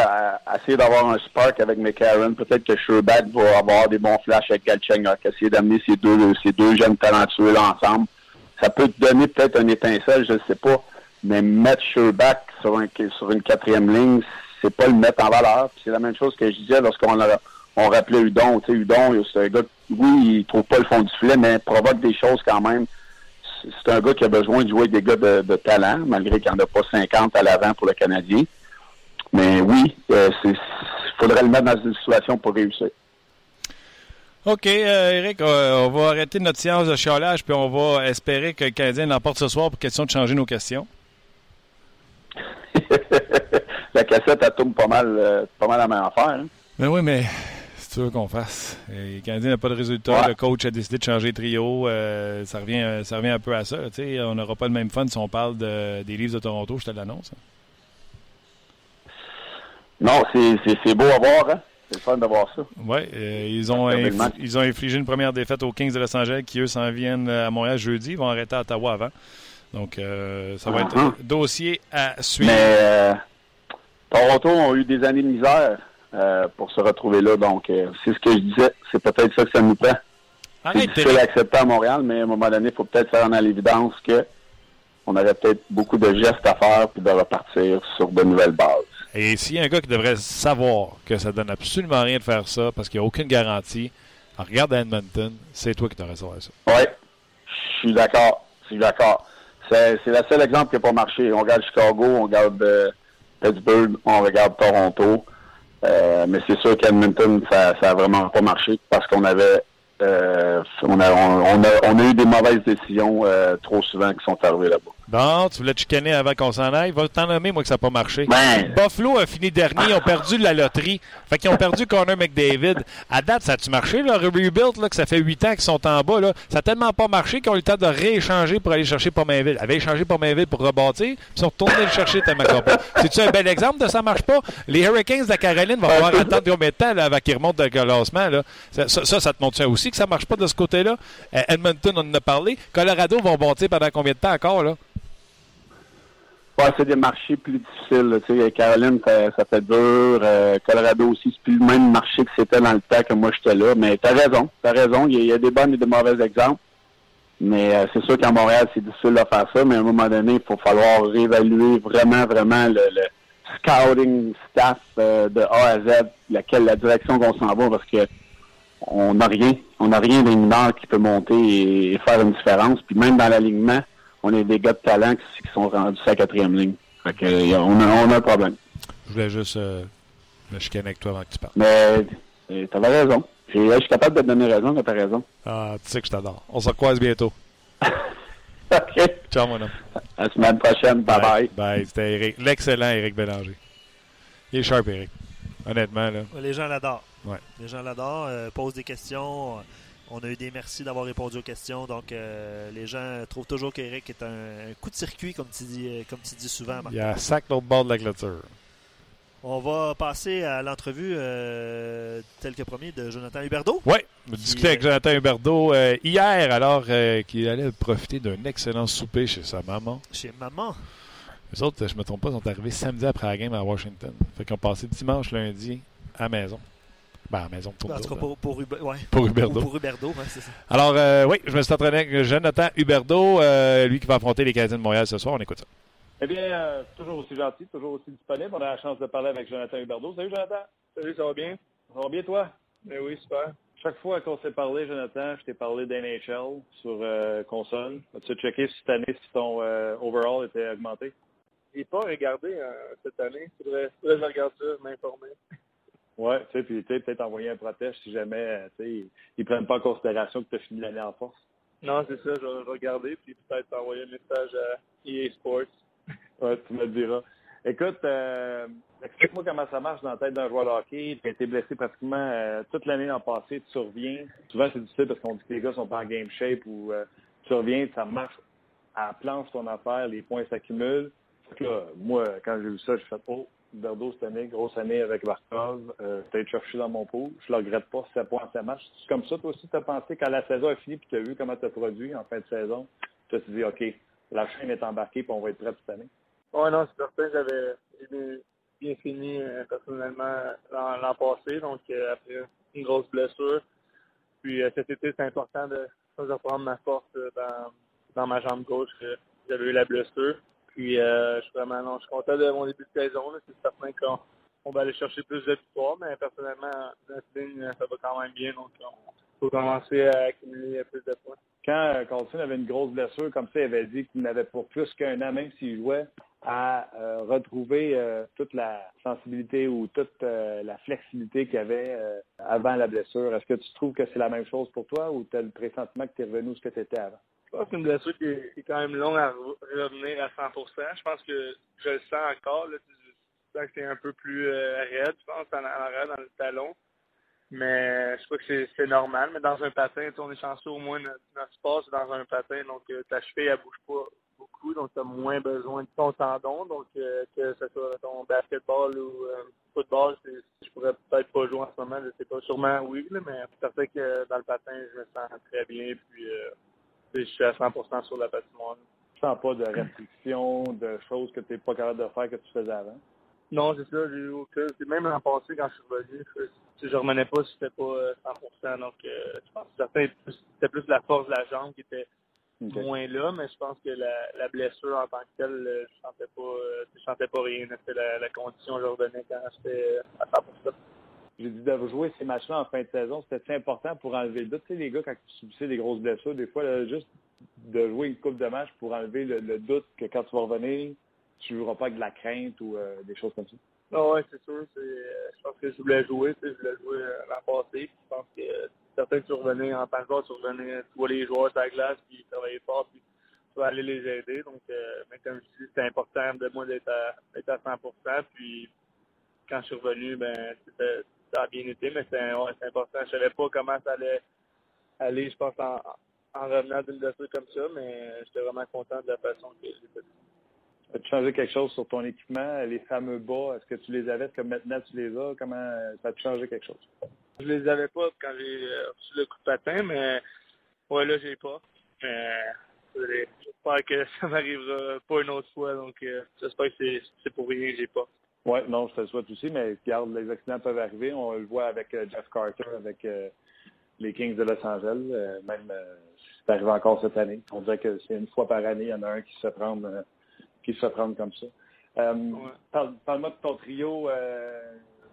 essayer d'avoir un spark avec McCarron. Peut-être que Sherback va avoir des bons flashs avec Galchenyuk, essayer d'amener ces deux, ces deux jeunes talentueux là ensemble. Ça peut te donner peut-être un étincelle, je ne sais pas. Mais mettre Sherbach sur, un, sur une quatrième ligne, c'est pas le mettre en valeur. C'est la même chose que je disais lorsqu'on on rappelait Udon. Tu sais, Udon, c'est un gars, oui, il trouve pas le fond du filet, mais provoque des choses quand même. C'est un gars qui a besoin de jouer avec des gars de, talent, malgré qu'il n'y en a pas 50 à l'avant pour le Canadien. Mais oui, euh, il faudrait le mettre dans une situation pour réussir. OK, euh, Eric, euh, on va arrêter notre séance de chiolage, puis on va espérer que le Canadien l'emporte ce soir pour question de changer nos questions. la cassette, elle tourne pas mal, euh, pas mal la même affaire. Hein? Ben oui, mais sûr qu'on fasse. Le Canadien n'a pas de résultat. Le coach a décidé de changer de trio. Euh, ça, revient, euh, ça revient un peu à ça. on n'aura pas le même fun si on parle des livres de Toronto, je te l'annonce. Hein. Non, c'est beau à voir. Hein? C'est fun de voir ça. Oui, ils, ont ils ont infligé une première défaite aux Kings de Los Angeles qui, eux, s'en viennent à Montréal jeudi. Ils vont arrêter à Ottawa avant. Donc, euh, ça va être un uh-huh. dossier à suivre. Mais euh, Toronto ont eu des années de misère euh, pour se retrouver là. Donc, c'est ce que je disais. C'est peut-être ça que ça nous prend. C'est difficile à accepter à Montréal, mais à un moment donné, il faut peut-être faire à l'évidence que on aurait peut-être beaucoup de gestes à faire puis de repartir sur de nouvelles bases. Et s'il y a un gars qui devrait savoir que ça donne absolument rien de faire ça parce qu'il n'y a aucune garantie, regarde Edmonton, c'est toi qui devrais savoir ça. Oui, je suis d'accord. Je suis d'accord. C'est le seul exemple qui n'a pas marché. On regarde Chicago, on regarde euh, Pittsburgh, on regarde Toronto. Euh, mais c'est sûr qu'Edmonton, ça n'a vraiment pas marché parce qu'on avait euh, on, a, on, a, on, a, eu des mauvaises décisions trop souvent qui sont arrivées là-bas. Bon, tu voulais te chicaner avant qu'on s'en aille. Va t'en nommer, moi, que ça n'a pas marché. Ben. Buffalo a fini dernier. Ils ont perdu la loterie. Fait qu'ils ont perdu Connor McDavid. À date, ça a-tu marché, le rebuild, là, que ça fait huit ans qu'ils sont en bas, là? Ça n'a tellement pas marché qu'ils ont eu le temps de rééchanger pour aller chercher Pomainville. Ils avaient échangé Pomainville pour rebâtir, puis ils sont retournés le chercher tellement pas. C'est-tu un bel exemple de ça marche pas? Les Hurricanes de Caroline vont avoir attendre combien de temps, là, avant qu'ils remontent de classement, là? Ça, ça, ça, te montre aussi que ça marche pas de ce côté-là? Euh, Edmonton, on en a parlé. Colorado vont bâtir pendant combien de temps encore, là? Ouais, c'est des marchés plus difficiles. Tu sais, Caroline, ça, fait dur. Euh, Colorado aussi, c'est plus le même marché que c'était dans le temps que moi j'étais là. Mais t'as raison, t'as raison. Il y, a, des bons et des mauvais exemples. Mais euh, c'est sûr qu'à Montréal, c'est difficile de faire ça. Mais à un moment donné, il faut falloir réévaluer vraiment, vraiment le, scouting staff euh, de A à Z, laquelle la direction qu'on s'en va, parce que on n'a rien. On n'a rien des mineurs qui peut monter et, faire une différence. Puis même dans l'alignement, on est des gars de talent qui, qui sont rendus à la quatrième ligne. Fait que, y a- on, a, on a un problème. Je voulais juste euh, me chicaner avec toi avant que tu parles. Mais euh, t'avais raison. Euh, je suis capable de te donner raison, mais t'as raison. Ah, tu sais que je t'adore. On se recroise bientôt. OK. Ciao, mon homme. À la semaine prochaine. Bye bye. Bye. C'était Eric, l'excellent Eric Bélanger. Il est sharp, Eric. Honnêtement, là. Les gens l'adorent. Ouais. Les gens l'adorent, euh, posent des questions. On a eu des merci d'avoir répondu aux questions. Donc, euh, les gens trouvent toujours qu'Eric est un, un coup de circuit, comme tu dis, euh, comme tu dis souvent. Marc. Il y a un sac l'autre bord de la clôture. On va passer à l'entrevue, euh, tel que promis, de Jonathan Huberdeau. Oui, je discutais avec Jonathan Huberdeau euh, hier, alors euh, qu'il allait profiter d'un excellent souper chez sa maman. Chez maman. Les autres, je me trompe pas, sont arrivés samedi après la game à Washington. Fait qu'ils ont passé dimanche, lundi à la maison. Ben, maison pour En tout cas, pour, pour, ouais. Pour ouais, c'est ça. Alors, euh, oui, je me suis entraîné avec Jonathan Huberdeau, euh, lui qui va affronter les Canadiens de Montréal ce soir. On écoute ça. Eh bien, euh, toujours aussi gentil, toujours aussi disponible. On a la chance de parler avec Jonathan Huberdeau. Salut, Jonathan. Salut, ça va bien? Ça va bien, toi? Ben oui, super. Chaque fois qu'on s'est parlé, Jonathan, je t'ai parlé d'NHL sur euh, console. As-tu checké cette année si ton euh, overall était augmenté? J'ai pas regardé euh, cette année. Faudrait, faudrait que je regarde ça, m'informer. Ouais, tu sais, puis tu sais, peut-être envoyer un protège si jamais, euh, tu sais, ils, ils prennent pas en considération que tu as fini l'année en force. Non, c'est ça, je vais regarder, puis peut-être envoyer un message à EA Sports. Ouais, tu me le diras. Écoute, euh, explique-moi comment ça marche dans la tête d'un joueur de hockey. Tu as été blessé pratiquement euh, toute l'année l'an passé, tu reviens. Souvent, c'est difficile parce qu'on dit que les gars sont pas en game shape ou euh, tu reviens, ça marche à la planche ton affaire, les points s'accumulent. Là, moi, quand j'ai vu ça, j'ai fait Oh, Berdo cette année, grosse année avec Barkov, euh, été cherché dans mon pot. Je le regrette pas si ça point ça marche. C'est comme ça, toi aussi, tu as pensé quand la saison a fini puis tu as vu comment tu as produit en fin de saison. Tu as dit OK, la chaîne est embarquée puis on va être prêt cette année. Ouais, non, c'est certain, j'avais bien, fini euh, personnellement l'an passé, donc euh, après une grosse blessure. Puis euh, cet été, c'est important de, de reprendre ma force dans, dans ma jambe gauche. J'avais eu la blessure. Puis euh, je suis vraiment je content de mon début de saison. C'est certain qu'on on va aller chercher plus de victoires, mais personnellement, notre ligne, ça va quand même bien. Donc on faut commencer à accumuler plus de points. quand euh, Colson avait une grosse blessure, comme ça, il avait dit qu'il n'avait pour plus qu'un an, même s'il jouait, à euh, retrouver toute la sensibilité ou toute la flexibilité qu'il avait avant la blessure. Est-ce que tu trouves que c'est la même chose pour toi ou tu as le pressentiment que tu es revenu où ce que tu étais avant? Je pense que c'est une blessure qui est, quand même longue à re- revenir à 100% Je pense que je le sens encore. Là, je sens que c'est un peu plus euh, raide, je pense, en, arrière, dans le talon. Mais je pas que c'est- normal. Mais dans un patin, on est chanceux au moins notre, notre sport, dans un patin. Donc euh, ta cheville, elle bouge pas beaucoup. Donc tu as moins besoin de ton tendon. Donc euh, que ce soit ton basketball ou football, je pourrais peut-être pas jouer en ce moment. Je sais pas. Sûrement oui, là, mais c'est certain que dans le patin, je me sens très bien. Puis je suis à 100% sur la patinoire. Tu sens pas de restrictions, de choses que tu n'es pas capable de faire que tu faisais avant? Non, c'est ça, j'ai eu aucun. C'est même l'an passé, quand je suis revenu, je, si je remenais pas si c'était pas euh, 100%. Donc, euh, je pense que certains, c'était plus la force de la jambe qui était moins là, mais je pense que la, la blessure en tant que telle, euh, je sentais pas, euh, je sentais pas rien. C'était la, la condition que je revenais quand j'étais à 100%. J'ai dit de jouer ces matchs-là en fin de saison, c'était important pour enlever le doute. Tu sais, les gars, quand tu subissais des grosses blessures, des fois, juste de jouer une coupe de match pour enlever le, doute que quand tu vas revenir, tu ne joueras pas avec de la crainte ou euh, des choses comme ça. Ah ouais, c'est sûr. Euh, je pense que je voulais jouer, je voulais jouer euh, l'an passé. Puis je pense que euh, certains tu revenais en tant que joueur, tu revenais, tu vois les joueurs sur la glace, puis ils travaillaient fort, puis tu vas aller les aider. Donc, mais comme je dis, c'était important de moi d'être à, à 100% Puis quand je suis revenu, ben c'était, ça a bien été, mais c'est, ouais, important. Je savais pas comment ça allait aller, je pense, en, en revenant d'une blessure comme ça, mais j'étais vraiment content de la façon que j'ai fait. As-tu changé quelque chose sur ton équipement, les fameux bas? Est-ce que tu les avais? Est-ce que maintenant tu les as? Comment ça a changé quelque chose? Je les avais pas quand j'ai euh, reçu le coup de patin, mais ouais, là, j'ai pas. Mais j'espère que ça m'arrivera pas une autre fois, donc euh, j'espère que c'est, c'est pour rien que j'ai pas. Oui, non, je te le souhaite aussi, mais regarde, les accidents peuvent arriver. On le voit avec euh, Jeff Carter, avec euh, les Kings de Los Angeles. Euh, même, euh, c'est arrivé encore cette année. On dirait que c'est une fois par année, il y en a un qui se euh, qui se prendre comme ça. Parle, Parle-moi de ton trio.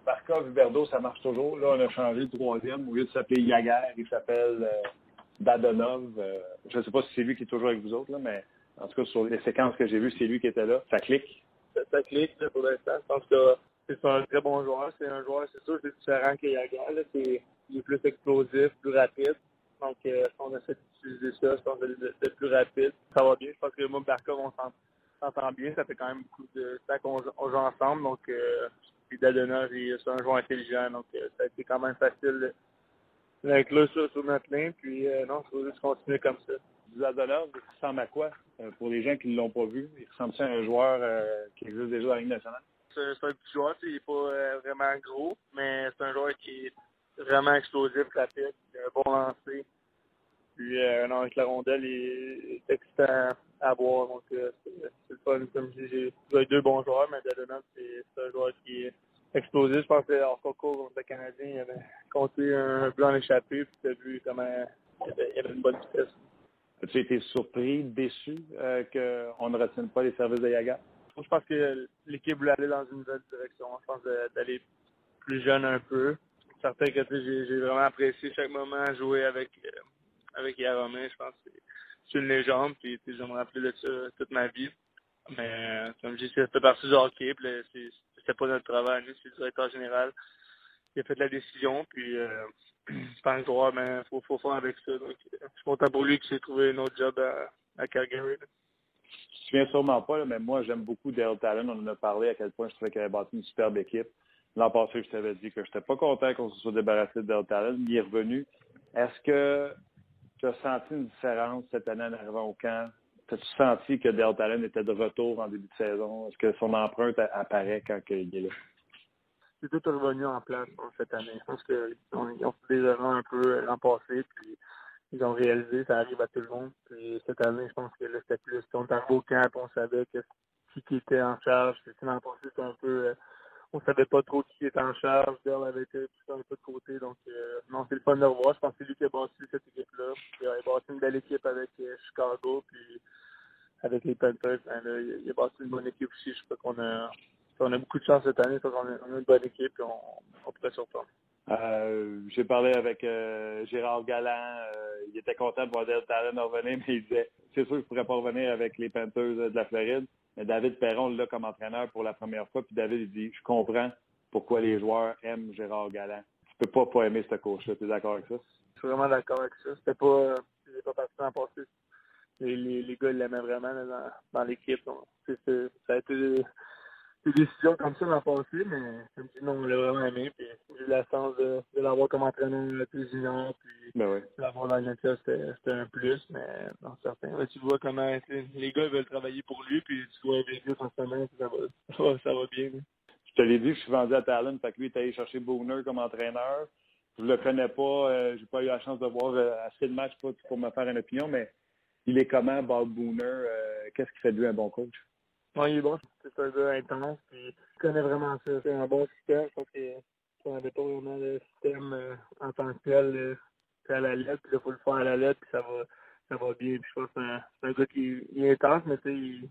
Barkov, Huberdo, ça marche toujours. Là, on a changé le troisième. Au lieu de s'appeler Yaguer, il s'appelle Dadonov. Je ne sais pas si c'est lui qui est toujours avec vous autres, là, mais En tout cas, sur les séquences que j'ai vues, c'est lui qui était là. Ça clique. Pour l'instant. Je pense que c'est un très bon joueur. C'est un joueur, c'est sûr, c'est différent qu'il y a là. C'est, il est plus explosif, plus rapide. Donc, euh, on essaie d'utiliser ça, je pense, d'être plus rapide. Ça va bien. Je pense que moi, on s'entend bien. Ça fait quand même beaucoup de temps qu'on joue ensemble. Donc, euh, puis Dadona, c'est un joueur intelligent. Donc, euh, ça a été quand même facile d'inclure ça sur notre ligne. Puis, euh, non, il faut juste continuer comme ça. Zadolov, il ressemble à quoi? Euh, pour les gens qui ne l'ont pas vu, il ressemble à un joueur euh, qui existe déjà dans la Ligue nationale? C'est un petit joueur, il n'est pas euh, vraiment gros, mais c'est un joueur qui est vraiment explosif, rapide, un bon lancer. Puis non, avec la rondelle, il est excitant à voir. Donc c'est le fun. Comme je dis, j'ai deux bons joueurs, mais Dadonov, c'est un joueur qui est explosif. Je pense qu'en concours contre le Canadien, il avait compté un en échappé, puis tu as vu comment il il avait une bonne. As-tu été surpris, déçu euh, qu'on ne retienne pas les services de Yaga? Je pense que l'équipe voulait aller dans une nouvelle direction. Je pense d'aller plus jeune un peu. Certain que j'ai vraiment apprécié chaque moment jouer avec euh, avec. Je pense que c'est une légende. Puis je me rappeler de ça toute ma vie. Mais comme je dis, c'était partie du hockey. C'était pas notre travail. C'est le directeur général qui a fait la décision. Puis euh, je pense droit, mais faut, faut faire avec ça. Donc, je suis content pour lui qu'il s'est trouvé un autre job à, Calgary. Là. Je ne souviens sûrement pas, là, mais moi, j'aime beaucoup Dale Talon. On en a parlé à quel point je trouvais qu'il avait bâti une superbe équipe. L'an passé, je t'avais dit que je n'étais pas content qu'on se soit débarrassé de Dale Talon. Il est revenu. Est-ce que tu as senti une différence cette année en arrivant au camp? As-tu senti que Dale Talon était de retour en début de saison? Est-ce que son empreinte apparaît quand il est là? C'est tout revenu en place cette année. Je pense qu'ils ont, fait des erreurs un peu l'an passé, puis ils ont réalisé, ça arrive à tout le monde. Puis cette année, je pense que là, c'était plus. On était au camp, on savait que qui était en charge. L'an passé, c'était un peu. Euh, on savait pas trop qui était en charge. Dell avait été un peu de côté. Donc, euh, non, c'est le fun de revoir. Je pense que c'est lui qui a bâti cette équipe-là. Il a bâti une belle équipe avec euh, Chicago, puis avec les Panthers. Ben, il a bâti une bonne équipe aussi. Je crois qu'on a on a beaucoup de chance cette année, on a, une bonne équipe et on, on pourrait surprendre. Euh, J'ai parlé avec euh, Gérard Galland. Euh, il était content de voir Del Talon revenir, mais il disait c'est sûr qu'il ne pourrait pas revenir avec les Panthers de la Floride. Mais David Perron l'a comme entraîneur pour la première fois. Puis David il dit Je comprends pourquoi les joueurs aiment Gérard Galland. Tu peux pas pas aimer ce coach-là. Tu es d'accord avec ça? Je suis vraiment d'accord avec ça. C'était pas. J'ai pas parti en passé. Les, les, les gars l'aimaient vraiment dans, dans l'équipe. Ça a été des décisions comme ça l'an passé, mais comme je dis, non, on l'a vraiment aimé. Puis j'ai eu la chance de, de l'avoir comme entraîneur plus junior. Puis ben oui. l'avoir dans le c'était un plus, mais non, certain. Là, tu vois comment les gars veulent travailler pour lui, puis tu vois Vegas en ce moment, ça va, ça va, ça va bien. Je te l'ai dit, je suis vendu à Talon, fait que lui, il est allé chercher Booner comme entraîneur. Je le connais pas, euh, j'ai pas eu la chance de voir euh, assez de matchs pour, pour me faire une opinion, mais il est comment, Bob Booner? Euh, Qu'est-ce qui fait de lui un bon coach? Oui, il est bon. C'est un gars intense. Puis, il connaît vraiment ça. C'est un bon système. Je pense qu'on n'avait pas vraiment le système euh, en tant que tel. Euh, à la lettre. Puis il faut le faire à la lettre. Puis ça va, ça va bien. Puis je pense que c'est un, un, gars qui il est intense, mais tu sais, il,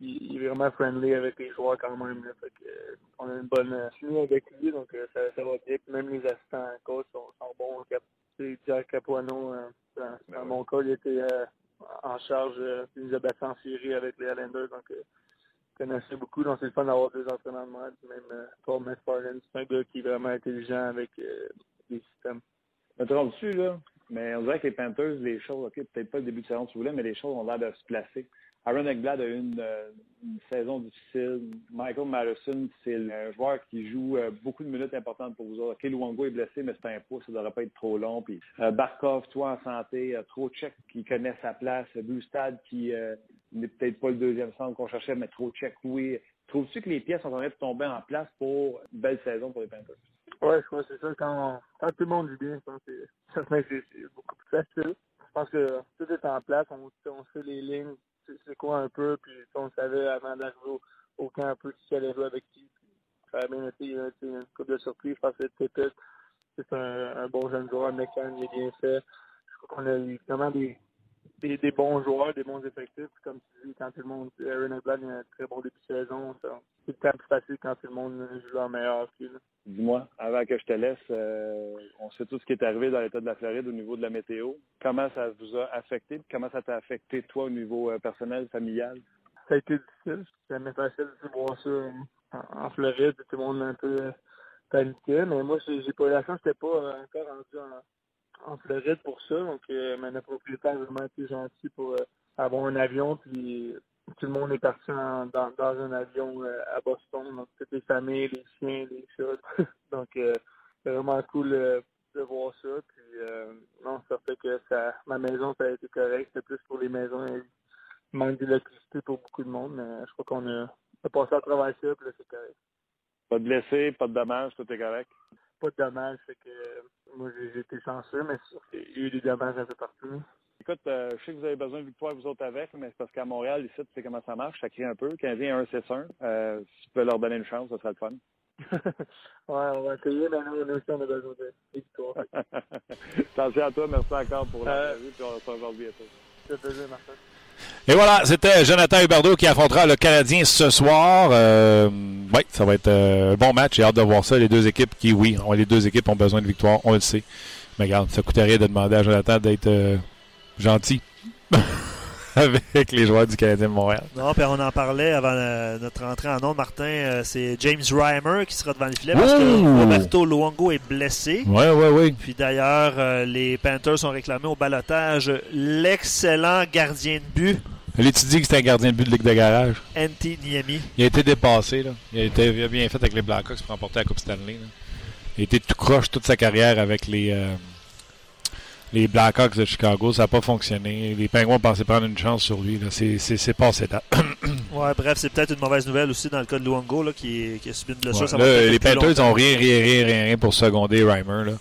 il, est vraiment friendly avec les joueurs quand même. Là. Fait que, euh, on a une bonne chimie avec lui. Donc euh, ça, ça va bien. Puis même les assistants en coach sont, sont bons. C'est Jack Capuano. Euh, dans, dans mon cas, il était en charge. il nous a battu en série avec les Islanders. Donc connaissais beaucoup, donc c'est le fun d'avoir deux entraîneurs de mode. Même euh, Paul McFarland, c'est un gars qui est vraiment intelligent avec euh, les systèmes. Me trompes-tu, là? Mais on dirait que les Panthers, les choses, OK, peut-être pas le début de saison, tu voulais, mais les choses ont l'air de se placer. Aaron Ekblad a eu une, euh, saison difficile. Michael Madison, c'est un joueur qui joue beaucoup de minutes importantes pour vous autres. OK, Luongo est blessé, mais c'est un pouce, ça ne devrait pas être trop long. Puis Barkov, toi en santé, Trocheck qui connaît sa place, Bustad qui n'est peut-être pas le deuxième centre qu'on cherchait, mais Trocheck, oui. Trouves-tu que les pièces sont en train de tomber en place pour une belle saison pour les Panthers? Oui, je crois que c'est ça. Quand, tout le monde joue bien, je pense que c'est beaucoup plus facile. Je pense que tout est en place, on, on sait les lignes, c'est quoi un peu, puis on savait avant d'arriver au, au, camp un peu qui allait jouer avec qui. Ça a bien été une coupe de surprise. Je pense que c'est un, un, bon jeune joueur, mécanique, il est bien fait. Je crois qu'on a eu vraiment des, des, des, bons joueurs, des bons effectifs. Comme tu dis, quand tout le monde, Aaron Ekblad a un très bon début de saison. C'est le temps plus facile quand tout le monde joue en meilleur Dis-moi, avant que je te laisse, euh, on sait tout ce qui est arrivé dans l'État de la Floride au niveau de la météo. Comment ça vous a affecté? Comment ça t'a affecté, toi, au niveau euh, personnel, familial? Ça a été difficile. C'est jamais facile de voir ça euh, en, en Floride. Tout le monde un peu paniqué. Mais moi, j'ai j'ai pas eu la chance. J'étais pas euh, encore rendu en, en Floride pour ça. Donc, euh, notre propriétaire a vraiment été gentil pour euh, avoir un avion. Puis tout le monde est parti en- dans, dans un avion euh, à Boston. Donc, toutes les familles, les chiens, les chats. donc, euh, c'est vraiment cool de voir ça. Puis, non, ça fait que ça, ma maison, ça a été correct. C'était plus pour les maisons. Il manque d'électricité pour beaucoup de monde. Mais je crois qu'on a, passé à travers ça. C'est correct. Pas de blessés, pas de dommages, tout est correct? Pas de dommages. Fait que euh, moi, j'ai été chanceux. Mais il y a eu des dommages un peu partout. Écoute, euh, je sais que vous avez besoin de victoire vous autres avec, mais c'est parce qu'à Montréal, ici, tu sais comment ça marche, ça crie un peu. Le Canadien 1-6-1. Euh, si tu peux leur donner une chance, ça serait le fun. ouais, on va essayer. Mais nous, nous aussi, on a besoin de des victoires. Attention à toi, merci encore pour Euh, l'entrevue, puis on se revoit bientôt. C'est un plaisir, Martin. Et voilà, c'était Jonathan Huberdeau qui affrontera le Canadien ce soir. Euh, oui, ça va être euh, un bon match. J'ai hâte de voir ça. Les deux équipes qui, oui, les deux équipes ont besoin de victoire, on le sait. Mais regarde, ça coûtait rien de demander à Jonathan d'être euh, gentil avec les joueurs du Canadien de Montréal. Non, puis on en parlait avant euh, notre entrée en nom, Martin. euh, c'est James Reimer qui sera devant le filet parce que! Roberto Luongo est blessé. Oui, oui, oui. Puis d'ailleurs, euh, les Panthers ont réclamé au balotage l'excellent gardien de but, Allez, tu dis que c'était un gardien de but de Ligue de garage? Antti Niemi. Il a été dépassé. Là. Il, a été, il a bien fait avec les Blackhawks pour remporter la Coupe Stanley. là. Il a été tout croche toute sa carrière avec les, les Blackhawks de Chicago. Ça n'a pas fonctionné. Les Penguins pensaient prendre une chance sur lui. C'est, passé date. Ouais, bref, c'est peut-être une mauvaise nouvelle aussi dans le cas de Luongo là, qui, qui a subi une blessure. Ouais, Ça là, va peut-être les Panthers n'ont rien, rien, rien, rien, rien pour seconder Reimer. Là.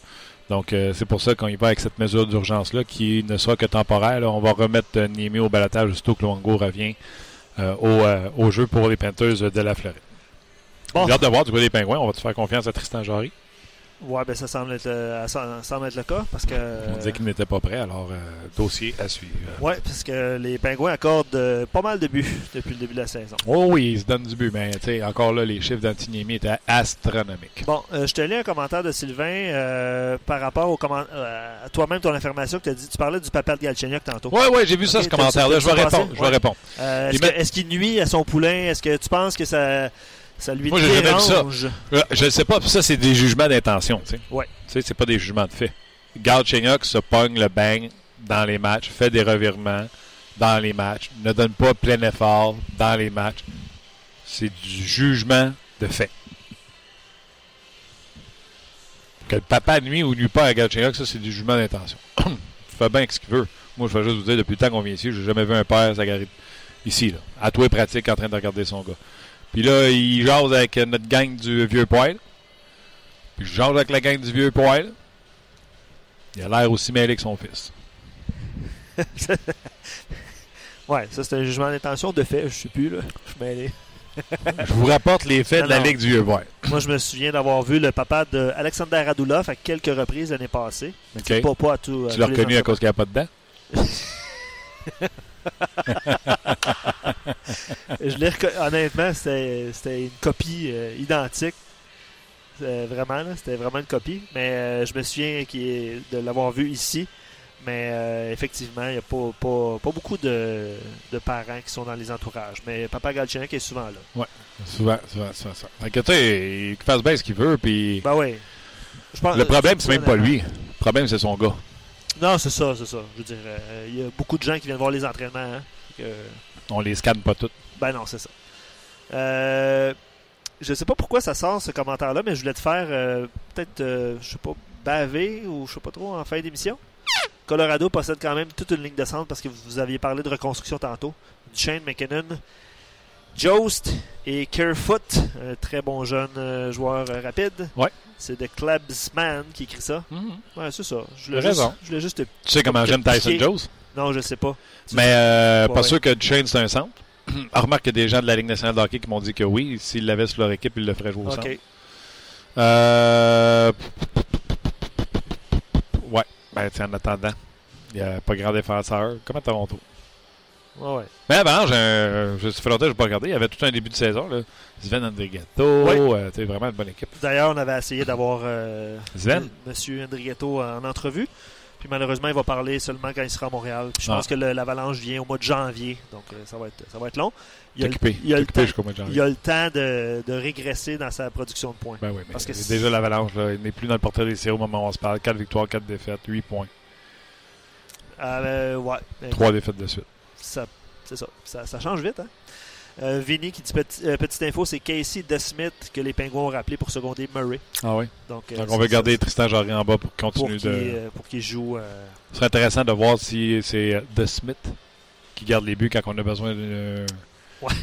Donc, euh, c'est pour ça qu'on y va avec cette mesure d'urgence-là qui ne sera que temporaire. là. On va remettre euh, Niemi au balotage aussitôt que Luongo revient euh, au, au jeu pour les Panthers de la Floride. Bon. J'ai hâte de voir du côté des Pingouins. On va te faire confiance à Tristan Jarry? Ouais, ben ça semble être, euh, ça semble être le cas parce que. On disait qu'il n'était pas prêt, alors euh, dossier à suivre. Ouais, parce que les Pingouins accordent euh, pas mal de buts depuis le début de la saison. Oh oui, il se donne du but, mais encore là, les chiffres d'Antiniemi étaient astronomiques. Bon, euh, je te lis un commentaire de Sylvain par rapport au comment, à toi-même, ton information que tu as dit. Tu parlais du papa de Galchenyuk tantôt. Ouais, ouais, j'ai vu ça, ce commentaire-là. Je vais répondre. Je vais répondre. Est-ce qu'il nuit à son poulain? Est-ce que tu penses que ça, ça lui Moi, vu ça. dérange? Euh, Je ne sais pas, ça, c'est des jugements d'intention, tu sais. Ouais. Tu sais, c'est pas des jugements de fait. Galchenyuk se pogne le bang dans les matchs, fait des revirements dans les matchs, ne donne pas plein effort dans les matchs. C'est du jugement de fait. Que le papa nuit ou nuit pas à Galchenyuk, ça, c'est du jugement d'intention. Il fait bien ce qu'il veut. Moi, je vais juste vous dire, depuis le temps qu'on vient ici, j'ai jamais vu un père s'agarrer ici, là, à toi pratique, en train de regarder son gars. Puis là, il jase avec notre gang du vieux poil. Puis je jase avec la gang du vieux poil. Il a l'air aussi mêlé que son fils. Ouais, ça c'est un jugement d'intention de fait, je sais plus là. Je suis mêlé. Je vous rapporte les faits Non, de la non. Ligue du vieux poil. Moi, je me souviens d'avoir vu le papa de Alexander Radulov à quelques reprises l'année passée. OK. Pas, pas à tout. Tu l'as reconnu à cause qu'il n'y a pas de dents? Je l'ai Honnêtement, c'était c'était une copie euh, identique. Euh, vraiment, là, c'était vraiment une copie. Mais euh, je me souviens est- de l'avoir vu ici. Mais effectivement, il n'y a pas, pas, pas beaucoup de, de parents qui sont dans les entourages. Mais Papa Galchenyuk est souvent là. Souvent, souvent, souvent. souvent. Fait que, tu sais, qu'il fasse bien ce qu'il veut, puis... Ben oui. Je pense- Le problème, c'est même pas lui. Le problème, c'est son gars. Non, c'est ça, c'est ça. Je veux dire, euh, il y a beaucoup de gens qui viennent voir les entraînements. hein. Que- On les scanne pas toutes. Ben non, c'est ça. Euh, je sais pas pourquoi ça sort ce commentaire-là, mais je voulais te faire euh, peut-être, euh, je sais pas, baver ou je sais pas trop en fin d'émission. Colorado possède quand même toute une ligne de centre parce que vous aviez parlé de reconstruction tantôt. Shane McKinnon, Jost et Kerfoot, un très bon jeune euh, joueur euh, rapide. Ouais. C'est The Clubsman qui écrit ça. Ouais, c'est ça. Je T'as juste, je juste te- Tu sais comment j'aime Tyson. Jones? Non, je sais pas. Tu- Mais euh, pas ouais. sûr que Shane, c'est un centre. Remarque qu'il y a des gens de la Ligue nationale de hockey qui m'ont dit que oui, s'ils l'avaient sur leur équipe, ils le feraient jouer au Ok. centre. Euh... Ouais. Ben, en attendant, il n'y a pas grand défenseur. Comme à Toronto. Ouais, ouais. Mais avant, j'ai un- je ça fait longtemps que je pas regardé. Il y avait tout un début de saison. Là. Sven Andrigato, Ouais. euh, vraiment une bonne équipe. D'ailleurs, on avait essayé d'avoir euh, Sven? M- Andrigetto en entrevue. Puis malheureusement, il va parler seulement quand il sera à Montréal. Puis je Ah. pense que l'avalanche vient au mois de janvier. Donc euh, ça, va être, ça va être long. Il y a, le, Occupé. il a le temps, de janvier. il y a le temps de, de régresser dans sa production de points. Ben oui, mais Parce que c'est déjà l'avalanche. là. Il n'est plus dans le portrait des séries au moment où on se parle. 4 victoires, 4 défaites, 8 points. Euh, ouais. Mais 3 défaites de suite. Ça, c'est ça. ça. ça change vite. Hein? Euh, Vinny qui dit petit- euh, petite info, c'est Casey DeSmith que les Pingouins ont rappelé pour seconder Murray. Ah oui. Donc, euh, Donc on va garder Tristan Jarry en bas pour continuer de. pour qu'il joue. Ce serait intéressant de voir si c'est euh, De Smith qui garde les buts quand on a besoin Ouais.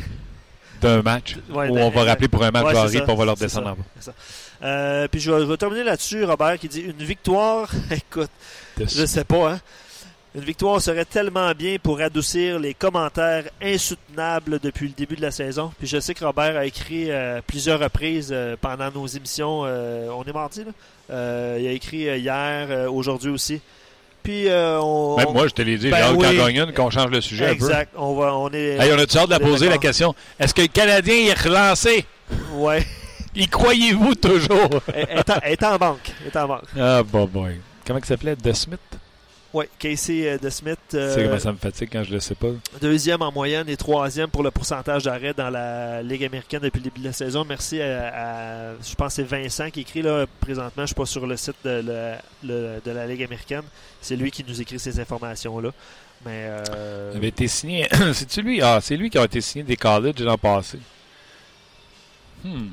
d'un match. Ouais, où d'un- on va rappeler pour un match Ouais, Jarry puis on va leur descendre ça, en bas. puis je vais, je vais terminer là-dessus, Robert, qui dit une victoire. Écoute, De je sais pas, hein. Une victoire serait tellement bien pour adoucir les commentaires insoutenables depuis le début de la saison. Puis je sais que Robert a écrit euh, plusieurs reprises euh, pendant nos émissions. euh, on est mardi, là. Euh, il a écrit hier, aujourd'hui aussi. Puis on. Même moi, je te l'ai dit, Ben j'ai hâte oui. qu'en gagne une, qu'on change le sujet Exact. On va, on est. un peu. Hey, on a-tu hâte de la on est poser la question? Est-ce que le Canadien est relancé? Ouais. Y croyez-vous toujours? Elle est en- elle est en banque. Elle est en banque. ah, bon, boy. Comment il s'appelait? De Smith? Ouais, Casey euh, euh, Tu sais comment ça me fatigue quand je le sais pas? Deuxième en moyenne et troisième pour le pourcentage d'arrêt dans la Ligue américaine depuis le début de la saison. Merci à, à- je pense que c'est Vincent qui écrit là présentement. Je ne suis pas sur le site de, la- le- de la Ligue américaine. C'est lui qui nous écrit ces informations-là. Mais euh, Il avait été signé. C'est-tu lui? Ah, c'est lui qui a été signé des colleges l'an passé. Hmm.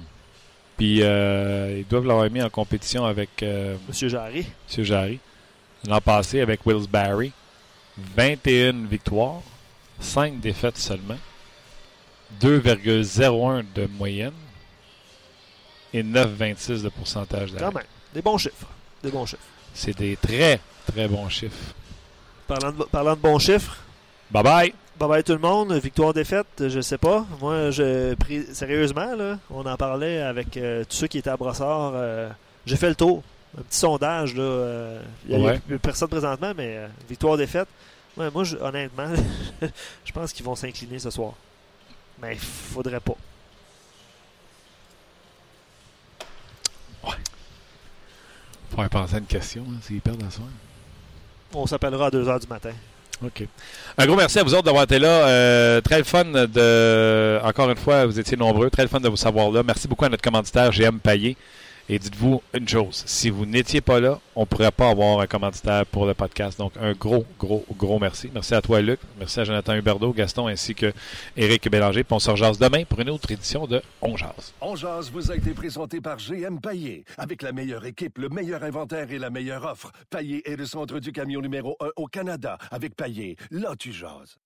Puis euh, ils doivent l'avoir mis en compétition avec euh, Monsieur Jarry, M. Jarry. L'an passé avec Wills Barry. 21 victoires, 5 défaites seulement, 2,01 de moyenne et 9,26 de pourcentage quand d'arrêt. même, des bons chiffres. Des bons chiffres. C'est des très, très bons chiffres. Parlant de, parlant de bons chiffres, Bye bye! Bye bye tout le monde. Victoire, défaite, je sais pas. Moi, je pris sérieusement, là, on en parlait avec euh, tous ceux qui étaient à Brossard. euh, J'ai fait le tour. Un petit sondage. là. euh, Il n'y a, Ouais. plus personne présentement, mais euh, victoire, défaite. Ouais, moi, je- honnêtement, je pense qu'ils vont s'incliner ce soir. Mais il faudrait pas. Faut penser à une question, hein, s'ils perdent à soir. On s'appellera à 2 h du matin. OK. Un gros merci à vous autres d'avoir été là. Euh, très fun de. Encore une fois, vous étiez nombreux. Très fun de vous savoir là. Merci beaucoup à notre commanditaire GM Payet. Et dites-vous une chose, si vous n'étiez pas là, on ne pourrait pas avoir un commanditaire pour le podcast. Donc, un gros, gros, gros merci. Merci à toi, Luc. Merci à Jonathan Huberdeau, Gaston, ainsi que Éric Bélanger. Puis on se demain pour une autre édition de On Jase. On jase vous a été présenté par GM Paillé. Avec la meilleure équipe, le meilleur inventaire et la meilleure offre. Paillé est le centre du camion numéro 1 au Canada. Avec Paillé, là tu jases.